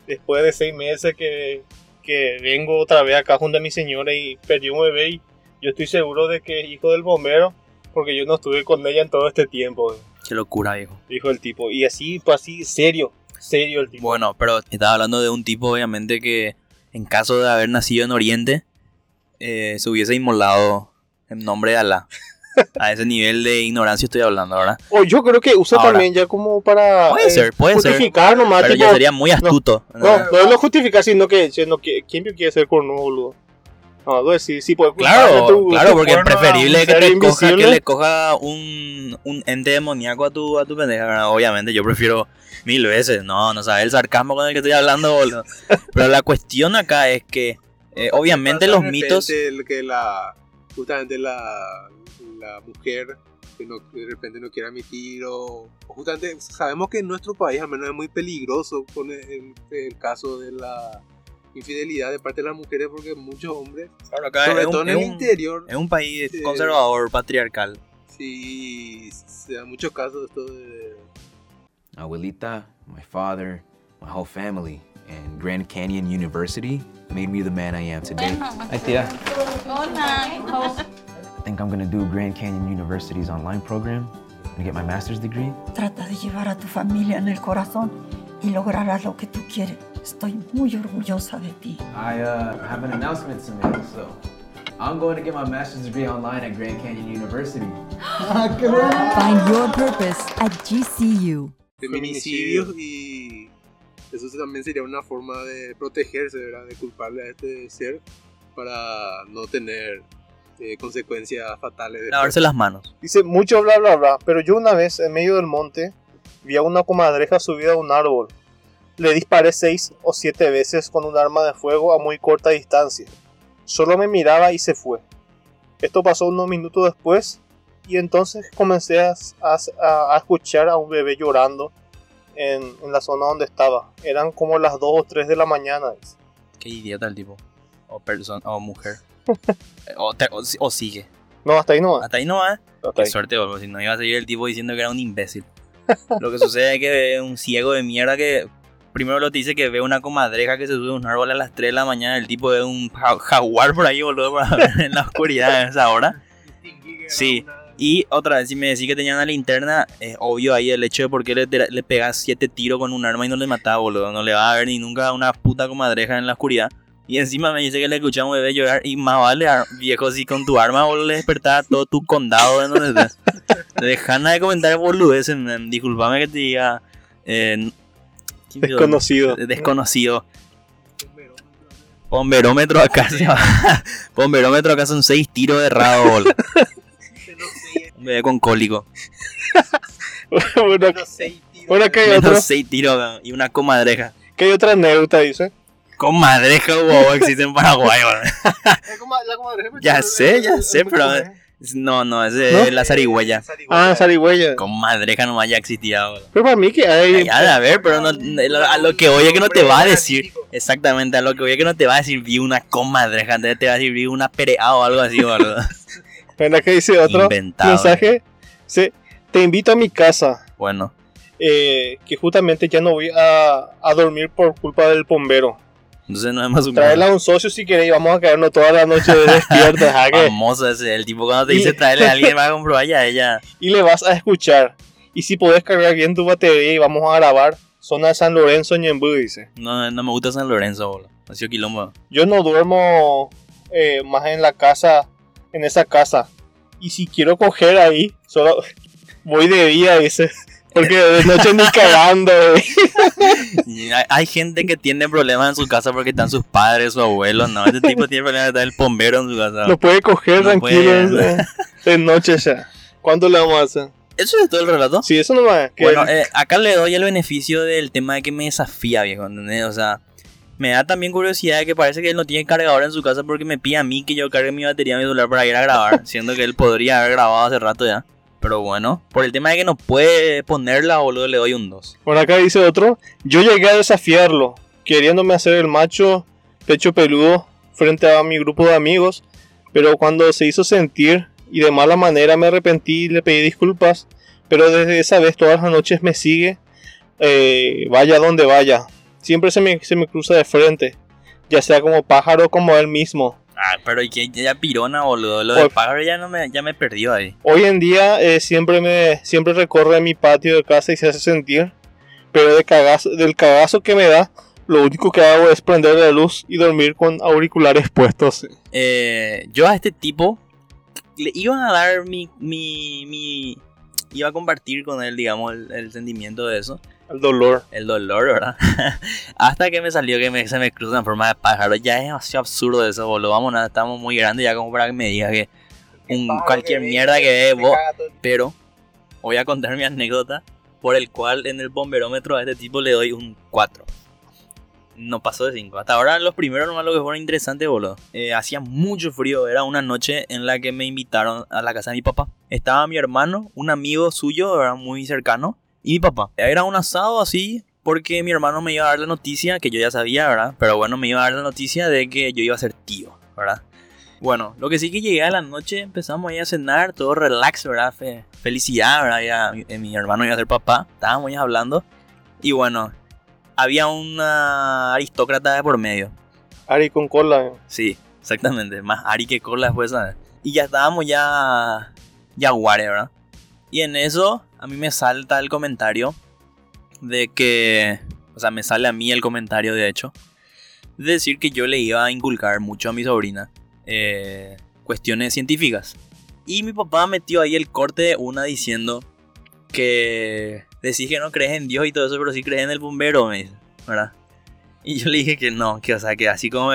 después de seis meses que, que vengo otra vez acá junto a mi señora y perdí un bebé y yo estoy seguro de que es hijo del bombero porque yo no estuve con ella en todo este tiempo. Qué locura, viejo. Dijo el tipo. Y así, pues así, serio, serio el tipo. Bueno, pero estaba hablando de un tipo, obviamente, que en caso de haber nacido en Oriente, eh, se hubiese inmolado en nombre de Alá. A ese nivel de ignorancia estoy hablando, ¿verdad? O yo creo que usa Ahora. también ya como para Puede eh, ser, puede ser. justificar nomás. Pero tipo, ya sería muy astuto. No, no es lo justificar, sino que, sino que ¿quién quiere ser cornudo, boludo? No, no sí, sí puede Claro, tu- claro, tu porque es preferible que te coja, que le coja un, un ente demoníaco a tu, a tu pendeja. Obviamente, yo prefiero mil veces. No, no sabes el sarcasmo con el que estoy hablando, boludo. Pero la cuestión acá es que, eh, obviamente, los mitos. repente el que la justamente la, la mujer que no, de repente no quiere admitir o, o justamente sabemos que en nuestro país al menos es muy peligroso con el, el- el caso de la infidelidad de parte de las mujeres porque muchos hombres Claro, acá sobre un- todo en el un- interior Es un país Eh, conservador, patriarcal. sí se dan muchos casos de esto de Abuelita, my father, my whole family, and Grand Canyon University made me the man I am today. Tia. Hola. I think I'm gonna do Grand Canyon University's online program and get my master's degree. Trata de llevar a tu familia en el corazón y lograrás lo que tú quieres. Estoy muy orgullosa de ti. I uh, have an announcement to make, so I'm going to get my master's degree online at Grand Canyon University. Find your purpose at GCU. feminicidios y eso también sería una forma de protegerse, ¿verdad? De culparle a este ser para no tener eh, consecuencias fatales. después. Lavarse las manos. Dice mucho bla bla bla, pero yo una vez en medio del monte vi a una comadreja subida a un árbol. Le disparé seis o siete veces con un arma de fuego a muy corta distancia. Solo me miraba y se fue. Esto pasó unos minutos después y entonces comencé a, a- a escuchar a un bebé llorando en, en la zona donde estaba. Eran como las 2 o 3 de la mañana. dice. Qué idiota el tipo. O persona, o mujer. O, te- o- o sigue. No, hasta ahí no va. Hasta ahí no va. Qué suerte, boludo. Si no iba a seguir el tipo diciendo que era un imbécil. Lo que sucede es que es un ciego de mierda que primero lo te dice que ve una comadreja que se sube a un árbol a las 3 de la mañana. El tipo ve un ja- jaguar por ahí, boludo, para ver en la oscuridad a esa hora. Sí. Y otra vez, si me decís que tenía una linterna, es obvio ahí el hecho de por qué le, le pegas siete tiros con un arma y no le mataba, boludo. No le va a ver ni nunca una puta comadreja en la oscuridad. Y encima me dice que le escuchaba a un bebé llorar y más vale, ar- viejo, si con tu arma boludo le despertaba todo tu condado de donde estés. Dejana de comentar boludeces, man. disculpame que te diga... Eh. Desconocido. Desconocido. Pomberómetro acá se va. Pomberómetro acá son seis tiros de rabo. Un bebé con cólico. bueno, bueno, acá hay, Menos otro, seis tiros y una comadreja. que hay otra anécdota, dice. Comadreja, wow, existe en Paraguay, weón. Ya sé, ya sé, pero. No, no, ese ¿No? es la zarigüeya. Ah, zarigüeya. Comadreja nomás ya existía, weón. Pero para mí que hay... Ya a ver, pero no, no- a lo que oye que no te va a decir. Exactamente, a lo que oye que no te va a decir vi una comadreja, entonces te va a decir vi una perea o algo así, boludo. Mira que dice otro Inventado. mensaje. Dice, te invito a mi casa. Bueno, eh, que justamente ya no voy a, a dormir por culpa del bombero. Entonces no es más un Traerle a un socio si queréis, vamos a quedarnos toda la noche despiertos. ¿a qué? famoso ese, el tipo cuando te Y- dice traerle a alguien va a comprobar ya ella. Y le vas a escuchar. Y si podés cargar bien tu batería y vamos a grabar, zona de San Lorenzo, Ñembú, dice. No, no me gusta San Lorenzo, boludo. Ha sido quilombo. Yo no duermo eh, más en la casa, en esa casa. Y si quiero coger ahí, solo voy de día, dice. Porque de noche ni cagando, eh. Y hay, hay gente que tiene problemas en su casa porque están sus padres o abuelos, no. Este tipo tiene problemas de estar el bombero en su casa. Lo puede coger No tranquilo puede. de noche ya. ¿Cuánto le vamos a hacer? ¿Eso es todo el relato? Sí, eso nomás. Que Bueno, eh, acá le doy el beneficio del tema de que me desafía, viejo, ¿entendés? O sea, me da también curiosidad de que parece que él no tiene cargador en su casa porque me pide a mí que yo cargue mi batería en mi celular para ir a grabar, siendo que él podría haber grabado hace rato ya. Pero bueno, por el tema de que no puede ponerla, boludo, le doy un 2. Por acá dice otro. Yo llegué a desafiarlo, queriéndome hacer el macho pecho peludo frente a mi grupo de amigos, pero cuando se hizo sentir y de mala manera me arrepentí y le pedí disculpas, pero desde esa vez todas las noches me sigue, eh, vaya donde vaya, siempre se me, se me cruza de frente, ya sea como pájaro como él mismo. Ah, pero y que ya pirona, boludo. Lo del pájaro ya, no me, ya me perdió ahí. Hoy en día eh, siempre me siempre recorre mi patio de casa y se hace sentir, pero de cagazo- del cagazo que me da, lo único que hago es prender la luz y dormir con auriculares puestos. Eh, yo a este tipo le iba a dar mi, mi, mi- Iba a compartir con él, digamos, el, el sentimiento de eso. El dolor. El dolor, ¿verdad? Hasta que me salió que me- se me cruza en forma de pájaro. Ya es demasiado absurdo eso, boludo. Vamos, nada, estamos muy grandes ya como para que me digas que un, cualquier mierda que ve vos. Pero voy a contar mi anécdota por el cual en el bomberómetro a este tipo le doy un 4. No pasó de 5. Hasta ahora los primeros nomás lo que fueron interesantes, boludo. Eh, hacía mucho frío. Era una noche en la que me invitaron a la casa de mi papá. Estaba mi hermano, un amigo suyo, era muy cercano, y mi papá. Era un asado así porque mi hermano me iba a dar la noticia, que yo ya sabía, ¿verdad? Pero bueno, me iba a dar la noticia de que yo iba a ser tío, ¿verdad? Bueno, lo que sí que llegué a la noche, empezamos ahí a cenar, todo relax, ¿verdad? Fe- felicidad, ¿verdad? Ya, mi, eh, mi hermano iba a ser papá, estábamos ahí hablando. Y bueno, había una aristócrata de por medio. Ari con cola. Sí, exactamente. Más Ari que cola fue esa. Y ya estábamos ya. Ya guare, ¿verdad? Y en eso, a mí me salta el comentario de que. O sea, me sale a mí el comentario, de hecho. De decir que yo le iba a inculcar mucho a mi sobrina. eh, cuestiones científicas. Y mi papá metió ahí el corte de una diciendo que. Decís que no crees en Dios y todo eso, pero sí crees en el bombero, ¿verdad? Y yo le dije que no, que o sea, que así como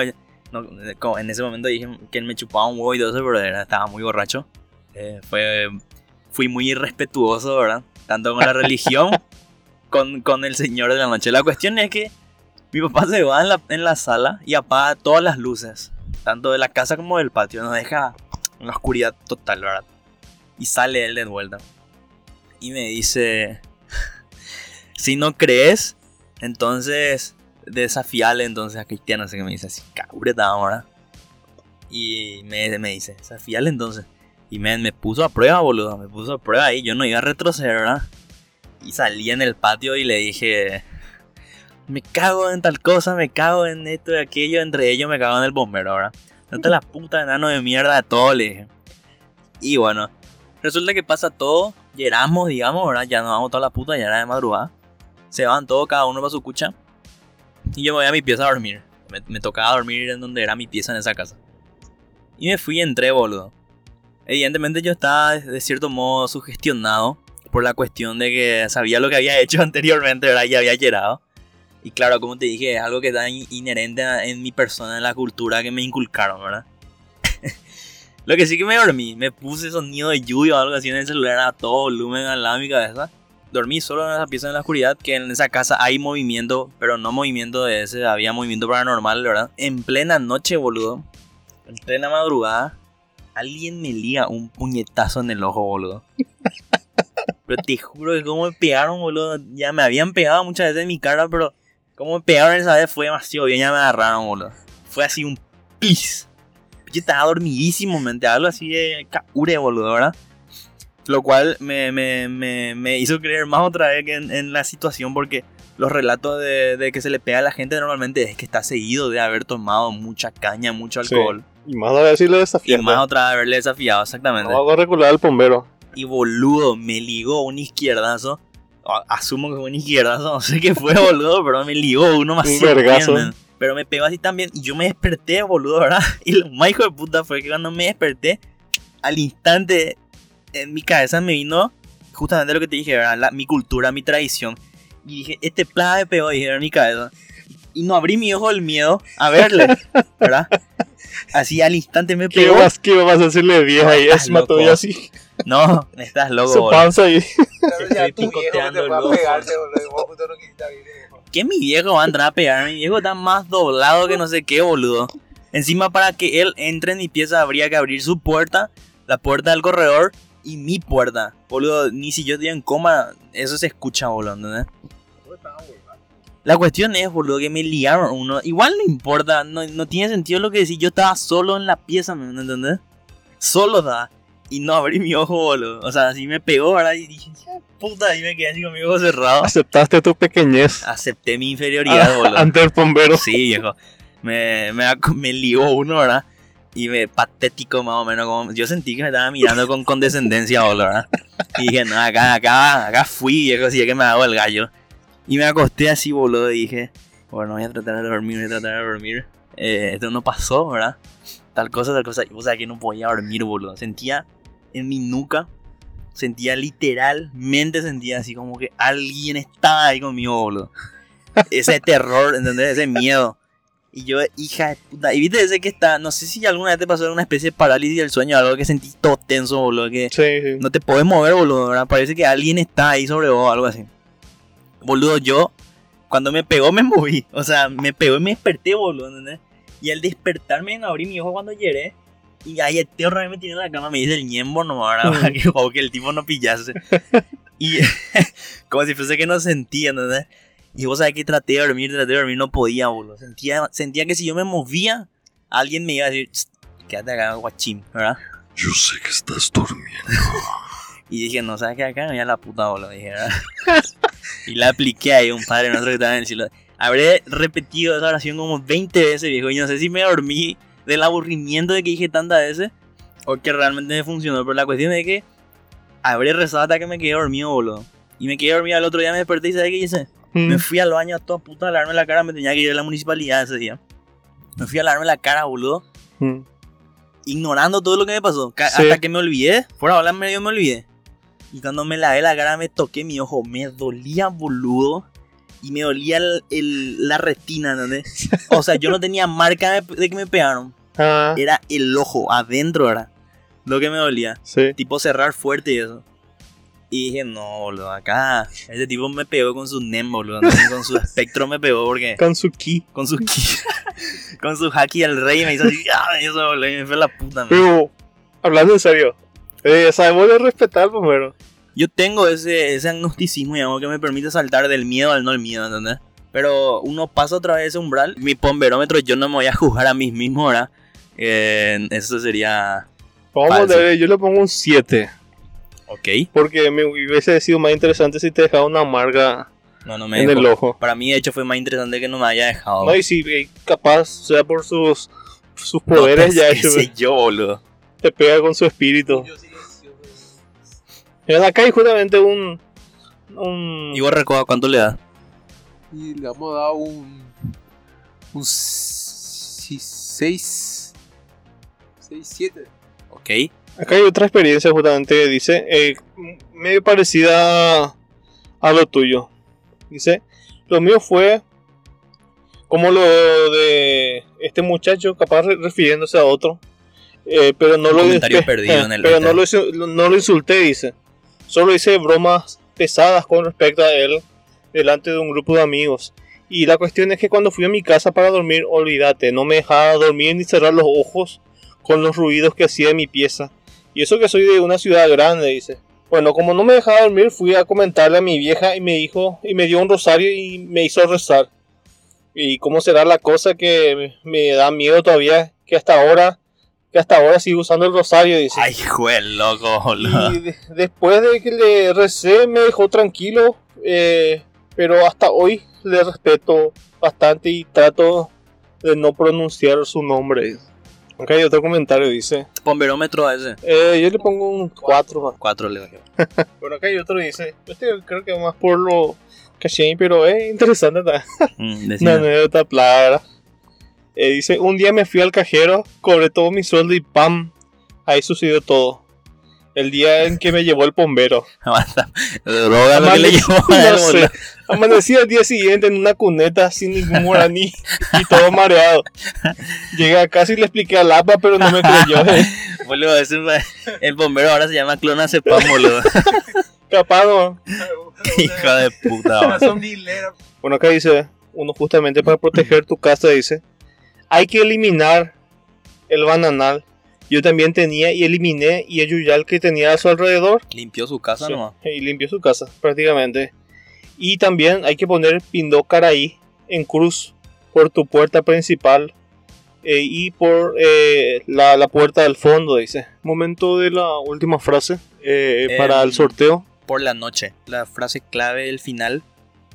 no, como en ese momento dije que él me chupaba un huevo y todo eso, pero era- estaba muy borracho. Eh, fue, fui muy irrespetuoso, ¿verdad? Tanto con la religión, con, con el Señor de la Noche. La cuestión es que mi papá se va en la, en la sala y apaga todas las luces, tanto de la casa como del patio. Nos deja en la oscuridad total, ¿verdad? Y sale él de vuelta. Y me dice, si no crees, entonces desafiarle entonces a Cristiano, no sé qué me dice así, cabreta ahora. Y me, me dice, desafiarle entonces. Y me, me puso a prueba, boludo, me puso a prueba ahí, yo no iba a retroceder, ¿verdad? Y salí en el patio y le dije, me cago en tal cosa, me cago en esto y aquello, entre ellos me cago en el bombero, ¿verdad? No la puta enano de mierda de todo, le dije. Y bueno, resulta que pasa todo, llegamos, digamos, ¿verdad? Ya nos vamos toda la puta, ya era de madrugada. Se van todos, cada uno para su cucha. Y yo me voy a mi pieza a dormir. Me, me tocaba dormir en donde era mi pieza en esa casa. Y me fui y entré, boludo. Evidentemente yo estaba de, cierto modo sugestionado por la cuestión de que sabía lo que había hecho anteriormente, ¿verdad? Y había llegado. Y claro, como te dije, es algo que está in- inherente en mi persona, en la cultura que me inculcaron, ¿verdad? lo que sí que me dormí, me puse sonido de lluvia o algo así en el celular a todo volumen al lado de mi cabeza. Dormí solo en esa pieza en la oscuridad, que en esa casa hay movimiento, pero no movimiento de ese, había movimiento paranormal, ¿verdad? En plena noche, boludo. En plena madrugada, alguien me liga un puñetazo en el ojo, boludo. Pero te juro que como me pegaron, boludo. Ya me habían pegado muchas veces en mi cara, pero como me pegaron esa vez fue demasiado bien, ya me agarraron, boludo. Fue así un pis. Yo estaba dormidísimo, mente, algo así de caure, boludo, ¿verdad? Lo cual me, me, me, me hizo creer más otra vez que en, en la situación porque los relatos de, de que se le pega a la gente normalmente es que está seguido de haber tomado mucha caña, mucho Sí. Y más a decirle Y desafiante. más otra vez haberle desafiado, exactamente. No hago regular al bombero. Y boludo, me ligó un izquierdazo. Asumo que fue un izquierdazo, no sé qué fue, boludo, pero me ligó uno más Un vergazo. Pero me pegó así también. Y yo me desperté, boludo, ¿verdad? Y lo más hijo de puta fue que cuando me desperté, al instante en mi cabeza me vino justamente lo que te dije, ¿verdad? La- mi cultura, mi tradición. Y dije, este plaga me pegó, dije en mi cabeza. Y no abrí mi ojo del miedo a verle, ¿verdad? Así al instante me ¿Qué pegó. vas, qué vas a hacerle vieja y estás es mató y así? No, estás loco, Su boludo. panza y Estoy picoteando. ¿Qué mi viejo va a entrar a pegar? Mi viejo está más doblado que no sé qué, boludo. Encima para que él entre en mi pieza habría que abrir su puerta, la puerta del corredor y mi puerta. Boludo, ni si yo estoy en coma, eso se escucha, boludo, ¿entendés? La cuestión es, boludo, que me liaron uno. Igual no importa, no, no tiene sentido lo que decís. Yo estaba solo en la pieza, ¿me entendés? Solo da. Y no abrí mi ojo, boludo. O sea, así me pegó, ¿verdad? Y dije, "Ya, puta, y me quedé así con mi ojo cerrado. Aceptaste tu pequeñez Acepté mi inferioridad, boludo. ante el bombero. Sí, viejo. Me, me, lió uno, ¿verdad? Y me patético más o menos. Como, yo sentí que me estaba mirando con condescendencia, boludo, ¿verdad? Y dije, no, acá, acá, acá fui, viejo, así es que me hago el gallo. Y me acosté así, boludo, y dije, bueno, voy a tratar de dormir, voy a tratar de dormir. Eh, esto no pasó, ¿verdad? Tal cosa, tal cosa. Vos sabés que no podía dormir, boludo. Sentía en mi nuca, sentía literalmente, sentía así como que alguien estaba ahí conmigo, boludo. Ese terror, ¿entendés? Ese miedo. Y yo, hija de puta. Y viste ese que está, no sé si alguna vez te pasó una especie de parálisis del sueño, algo que sentís todo tenso, boludo. Que Sí, sí. no te podés mover, boludo, ¿verdad? Parece que alguien está ahí sobre vos, algo así. Boludo, yo, cuando me pegó, me moví. O sea, me pegó y me desperté, boludo, ¿entendés? Y al despertarme, no abrí mi ojo cuando lloré. Y ahí el tío me tiene en la cama, me dice el ñembo nomás, ¿verdad? Para que, o que el tipo no pillase. Y como si fuese que no sentía, ¿entendés? Y vos sabés que traté de dormir, traté de dormir, no podía, boludo. Sentía, sentía que si yo me movía, alguien me iba a decir, "Tss, quédate acá, guachín, ¿verdad? Yo sé que estás durmiendo. Y dije, no, ¿sabes qué? Acá me voy a la puta bola, dije, ¿verdad? y la apliqué ahí un padre nuestro que estaba en el cielo. Habré repetido esa oración como 20 veces, viejo. Y no sé si me dormí del aburrimiento de que dije tantas veces o que realmente me funcionó. Pero la cuestión es que habré rezado hasta que me quedé dormido, boludo. Y me quedé dormido al otro día, me desperté y ¿sabes qué hice? Mm. Me fui al baño a toda puta a lavarme la cara, me tenía que ir a la municipalidad ese día. Me fui a lavarme la cara, boludo Mm. ignorando todo lo que me pasó. Sí. Hasta que me olvidé. Fuera hablar medio me olvidé. Y cuando me lavé la cara me toqué mi ojo. Me dolía boludo. Y me dolía el- el- la retina, ¿entendés? O sea, yo no tenía marca de, de que me pegaron. Ah, Era el ojo, adentro era. Lo que me dolía. sí. Tipo cerrar fuerte y eso. Y dije, no, boludo, acá. Ese tipo me pegó con su NEM, boludo. ¿no? Con su espectro me pegó porque Kansuki. con su ki- con su haki al rey me hizo así, ¡ah! eso, boludo, y me fue la puta. man. Pero, hablando en serio, eh, sabemos de respetar al bombero. Yo tengo ese, ese agnosticismo, digamos, que me permite saltar del miedo al no el miedo, ¿entendés? Pero uno pasa otra vez ese umbral. Mi pomberómetro, yo no me voy a juzgar a mí mismo ahora. Eh, eso sería. Vamos a ver, yo le pongo un 7. Ok. Porque me hubiese sido más interesante si te dejaba una marca No, no me en dejó. el ojo. Para mí, de hecho, fue más interesante que no me haya dejado. No, y si eh, capaz, sea por sus, sus poderes, No, ya qué sé yo, boludo. te pega con su espíritu. En acá hay justamente un. un ¿Y Recoba, cuánto le das? Y le vamos a dar un. Un 6. 6, 7. Ok. Acá hay otra experiencia justamente que dice, eh, medio parecida a lo tuyo. Dice, lo mío fue como lo de este muchacho, capaz re- refiriéndose a otro, eh, pero no lo perdido en el pero no lo, no lo insulté, dice. Solo hice bromas pesadas con respecto a él delante de un grupo de amigos. Y la cuestión es que cuando fui a mi casa para dormir, olvídate, no me dejaba dormir ni cerrar los ojos con los ruidos que hacía en mi pieza. Y eso que soy de una ciudad grande, dice. Bueno, como no me dejaba dormir, fui a comentarle a mi vieja y me dijo, y me dio un rosario y me hizo rezar. Y cómo será la cosa que me da miedo todavía, que hasta ahora, que hasta ahora sigo usando el rosario, dice. Ay, juez, loco, boludo. Y de- después de que le recé, me dejó tranquilo. eh, pero hasta hoy le respeto bastante y trato de no pronunciar su nombre. Hay otro comentario, dice. Pomberómetro a ese. eh, yo le pongo un 4. Cuatro le doy. Bueno, acá hay otro, dice. Este creo que más por lo caché, pero es interesante. Mm, Una anécdota plaga. Eh, dice, un día me fui al cajero, cobré todo mi sueldo y ¡pam! Ahí sucedió todo. El día en que me llevó el bombero. Droga lo que le llevó a él, no sé. boludo. Amanecí al día siguiente en una cuneta sin ningún guaraní y todo mareado. Llegué a casa y le expliqué al APA, pero no me creyó. eh. Boludo, ese fue- el bombero ahora se llama Clonazepam, boludo. Capaz, no. Hijo de puta, boludo. Bueno, acá dice, uno justamente para proteger tu casa, dice, hay que eliminar el bananal. Yo también tenía y eliminé y el yuyal que tenía a su alrededor Limpió su casa Sí, nomás. y limpió su casa prácticamente. Y también hay que poner Pindócar ahí en cruz por tu puerta principal eh, y por eh, la, la puerta del fondo, dice. Momento de la última frase eh, para el Em, sorteo. Por la noche. La frase clave del final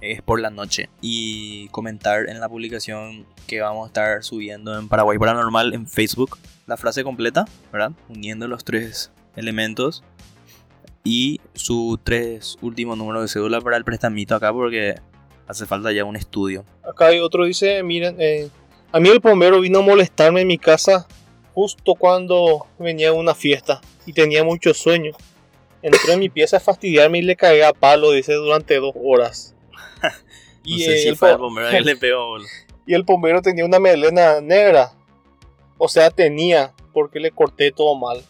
es por la noche. Y comentar en la publicación que vamos a estar subiendo en Paraguay Paranormal en Facebook la frase completa, ¿verdad? Uniendo los tres elementos. Y sus tres últimos números de cédula para el prestamito acá porque hace falta ya un estudio. Acá hay otro, dice, miren, eh, a mí el bombero vino a molestarme en mi casa justo cuando venía una fiesta y tenía mucho sueño. Entró en mi pieza a fastidiarme y le cagué a palo, dice, durante dos horas. No Y, sé si el fue el bombero que le pegó, boludo. y el bombero tenía una melena negra. O sea, tenía, porque le corté todo mal.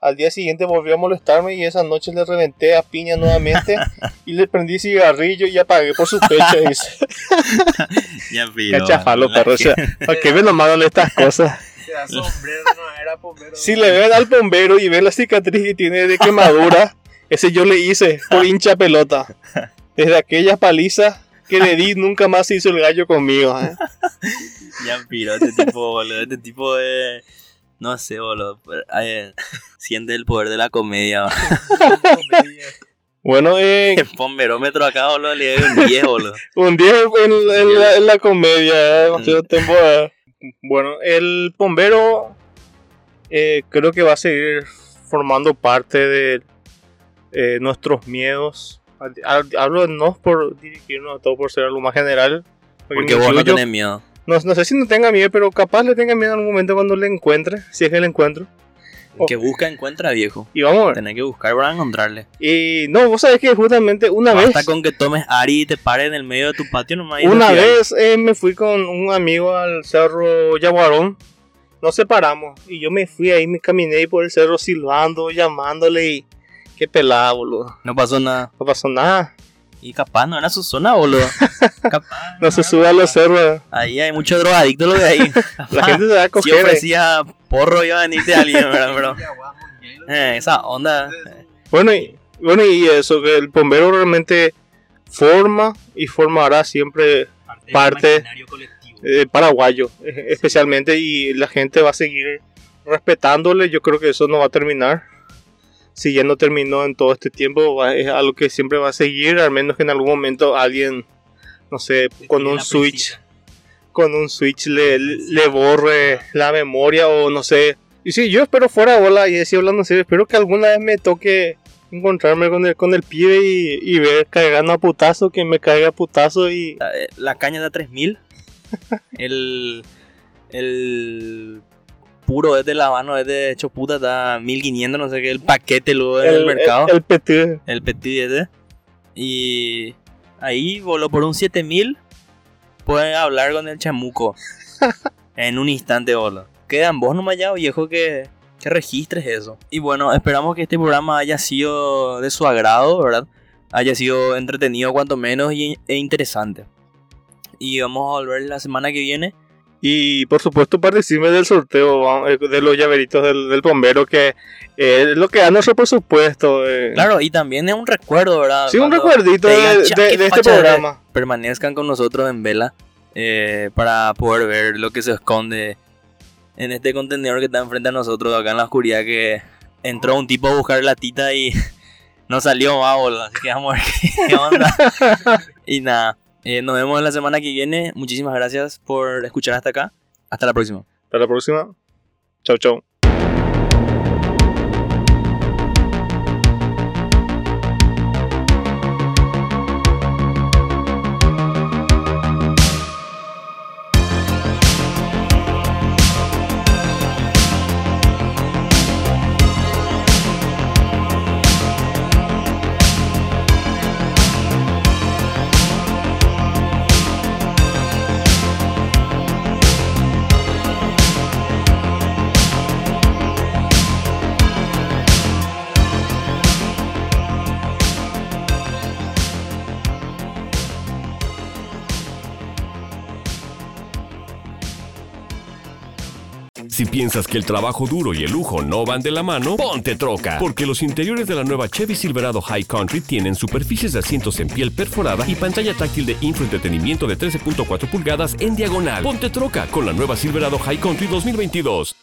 Al día siguiente volvió a molestarme y esa noche le reventé a piña nuevamente y le prendí cigarrillo y apagué por su pecho. Dice, Ya piro, cachafalo, la perro. O que- sea, ¿para qué ven lo malo de estas cosas? sombrero no era bombero. Si le ven al bombero y ven la cicatriz que tiene de quemadura, ese yo le hice por hincha pelota. Desde aquella paliza que le di, nunca más se hizo el gallo conmigo. ¿eh? Ya piro, este tipo, boludo. Este tipo de. No sé, boludo. pero, siente el poder de la comedia. Bueno, eh, El bomberómetro acá, boludo, le doy un 10, boludo. un día en, en la, en la comedia, ¿eh? demasiado tiempo. ¿eh? Bueno, el bombero eh, creo que va a seguir formando parte de eh, nuestros miedos. Hab- Hablo no por dirigirnos a todo por ser algo más general. Porque me vos no tenés miedo. No, no sé si no tenga miedo, pero capaz le tenga miedo en algún momento cuando le encuentre, si es que le encuentro. El que busca, encuentra, viejo. Y vamos a ver. Tenés que buscar para encontrarle. Y no, vos sabés que justamente una vez, Basta con que tomes Ari y te pares en el medio de tu patio nomás. una vez eh, me fui con un amigo al cerro Yaguarón. Nos separamos y yo me fui ahí, me caminé por el cerro silbando, llamándole y qué pelada, boludo. No pasó nada. No pasó nada. Y capaz no era su zona, boludo. capaz. No se sube a los cerros. Ahí hay mucho drogadicto lo de ahí. La gente se va a Si coger. eh. ofrecía porro iba a venirte alguien, ¿verdad? Pero, eh, esa onda. Bueno, y, bueno, y eso, que el bombero realmente forma y formará siempre Parte- eh, paraguayo, eh, especialmente, y la gente va a seguir respetándole. Yo creo que eso no va a terminar. Si ya no terminó en todo este tiempo, va- es algo que siempre va a seguir, al menos que en algún momento alguien, no sé, con un switch, con un switch le, le borre la memoria o no sé. Y sí, yo espero fuera bola y así hablando en serio, espero que alguna vez me toque encontrarme con el, con el pibe y, y ver cagando a putazo, que me caiga a putazo y La, eh, la caña da 3000. El. El. Puro es de la mano, es de hecho puta, está 1500, no sé qué. El paquete luego en el, mercado. El, el petit. El petit ese. Y ahí voló por un 7000. Pueden hablar con el chamuco. en un instante, bolo. Quedan vos nomás ya, viejo, que, que registres eso. Y bueno, esperamos que este programa haya sido de su agrado, ¿verdad? Haya sido entretenido cuanto menos y, e interesante. Y vamos a volver la semana que viene. Y por supuesto participe del sorteo vamos, eh, de los llaveritos del, del bombero, que eh, es lo que da nuestro presupuesto. eh. Claro, y también es un recuerdo, ¿verdad? Sí, un recuerdito de, digan, "Cha, de- qué de este facha eres". programa. permanezcan con nosotros en vela eh, para poder ver lo que se esconde en este contenedor que está enfrente a nosotros acá en la oscuridad que entró un tipo a buscar la tita y no salió boludo, así que vamos a ver qué onda y nada eh, nos vemos la semana que viene muchísimas gracias por escuchar hasta acá hasta la próxima Hasta la próxima. Chau, chau. Si piensas que el trabajo duro y el lujo no van de la mano, ponte troca. Porque los interiores de la nueva Chevy Silverado High Country tienen superficies de asientos en piel perforada y pantalla táctil de infoentretenimiento de 13.4 pulgadas en diagonal. Ponte troca con la nueva Silverado High Country 2022.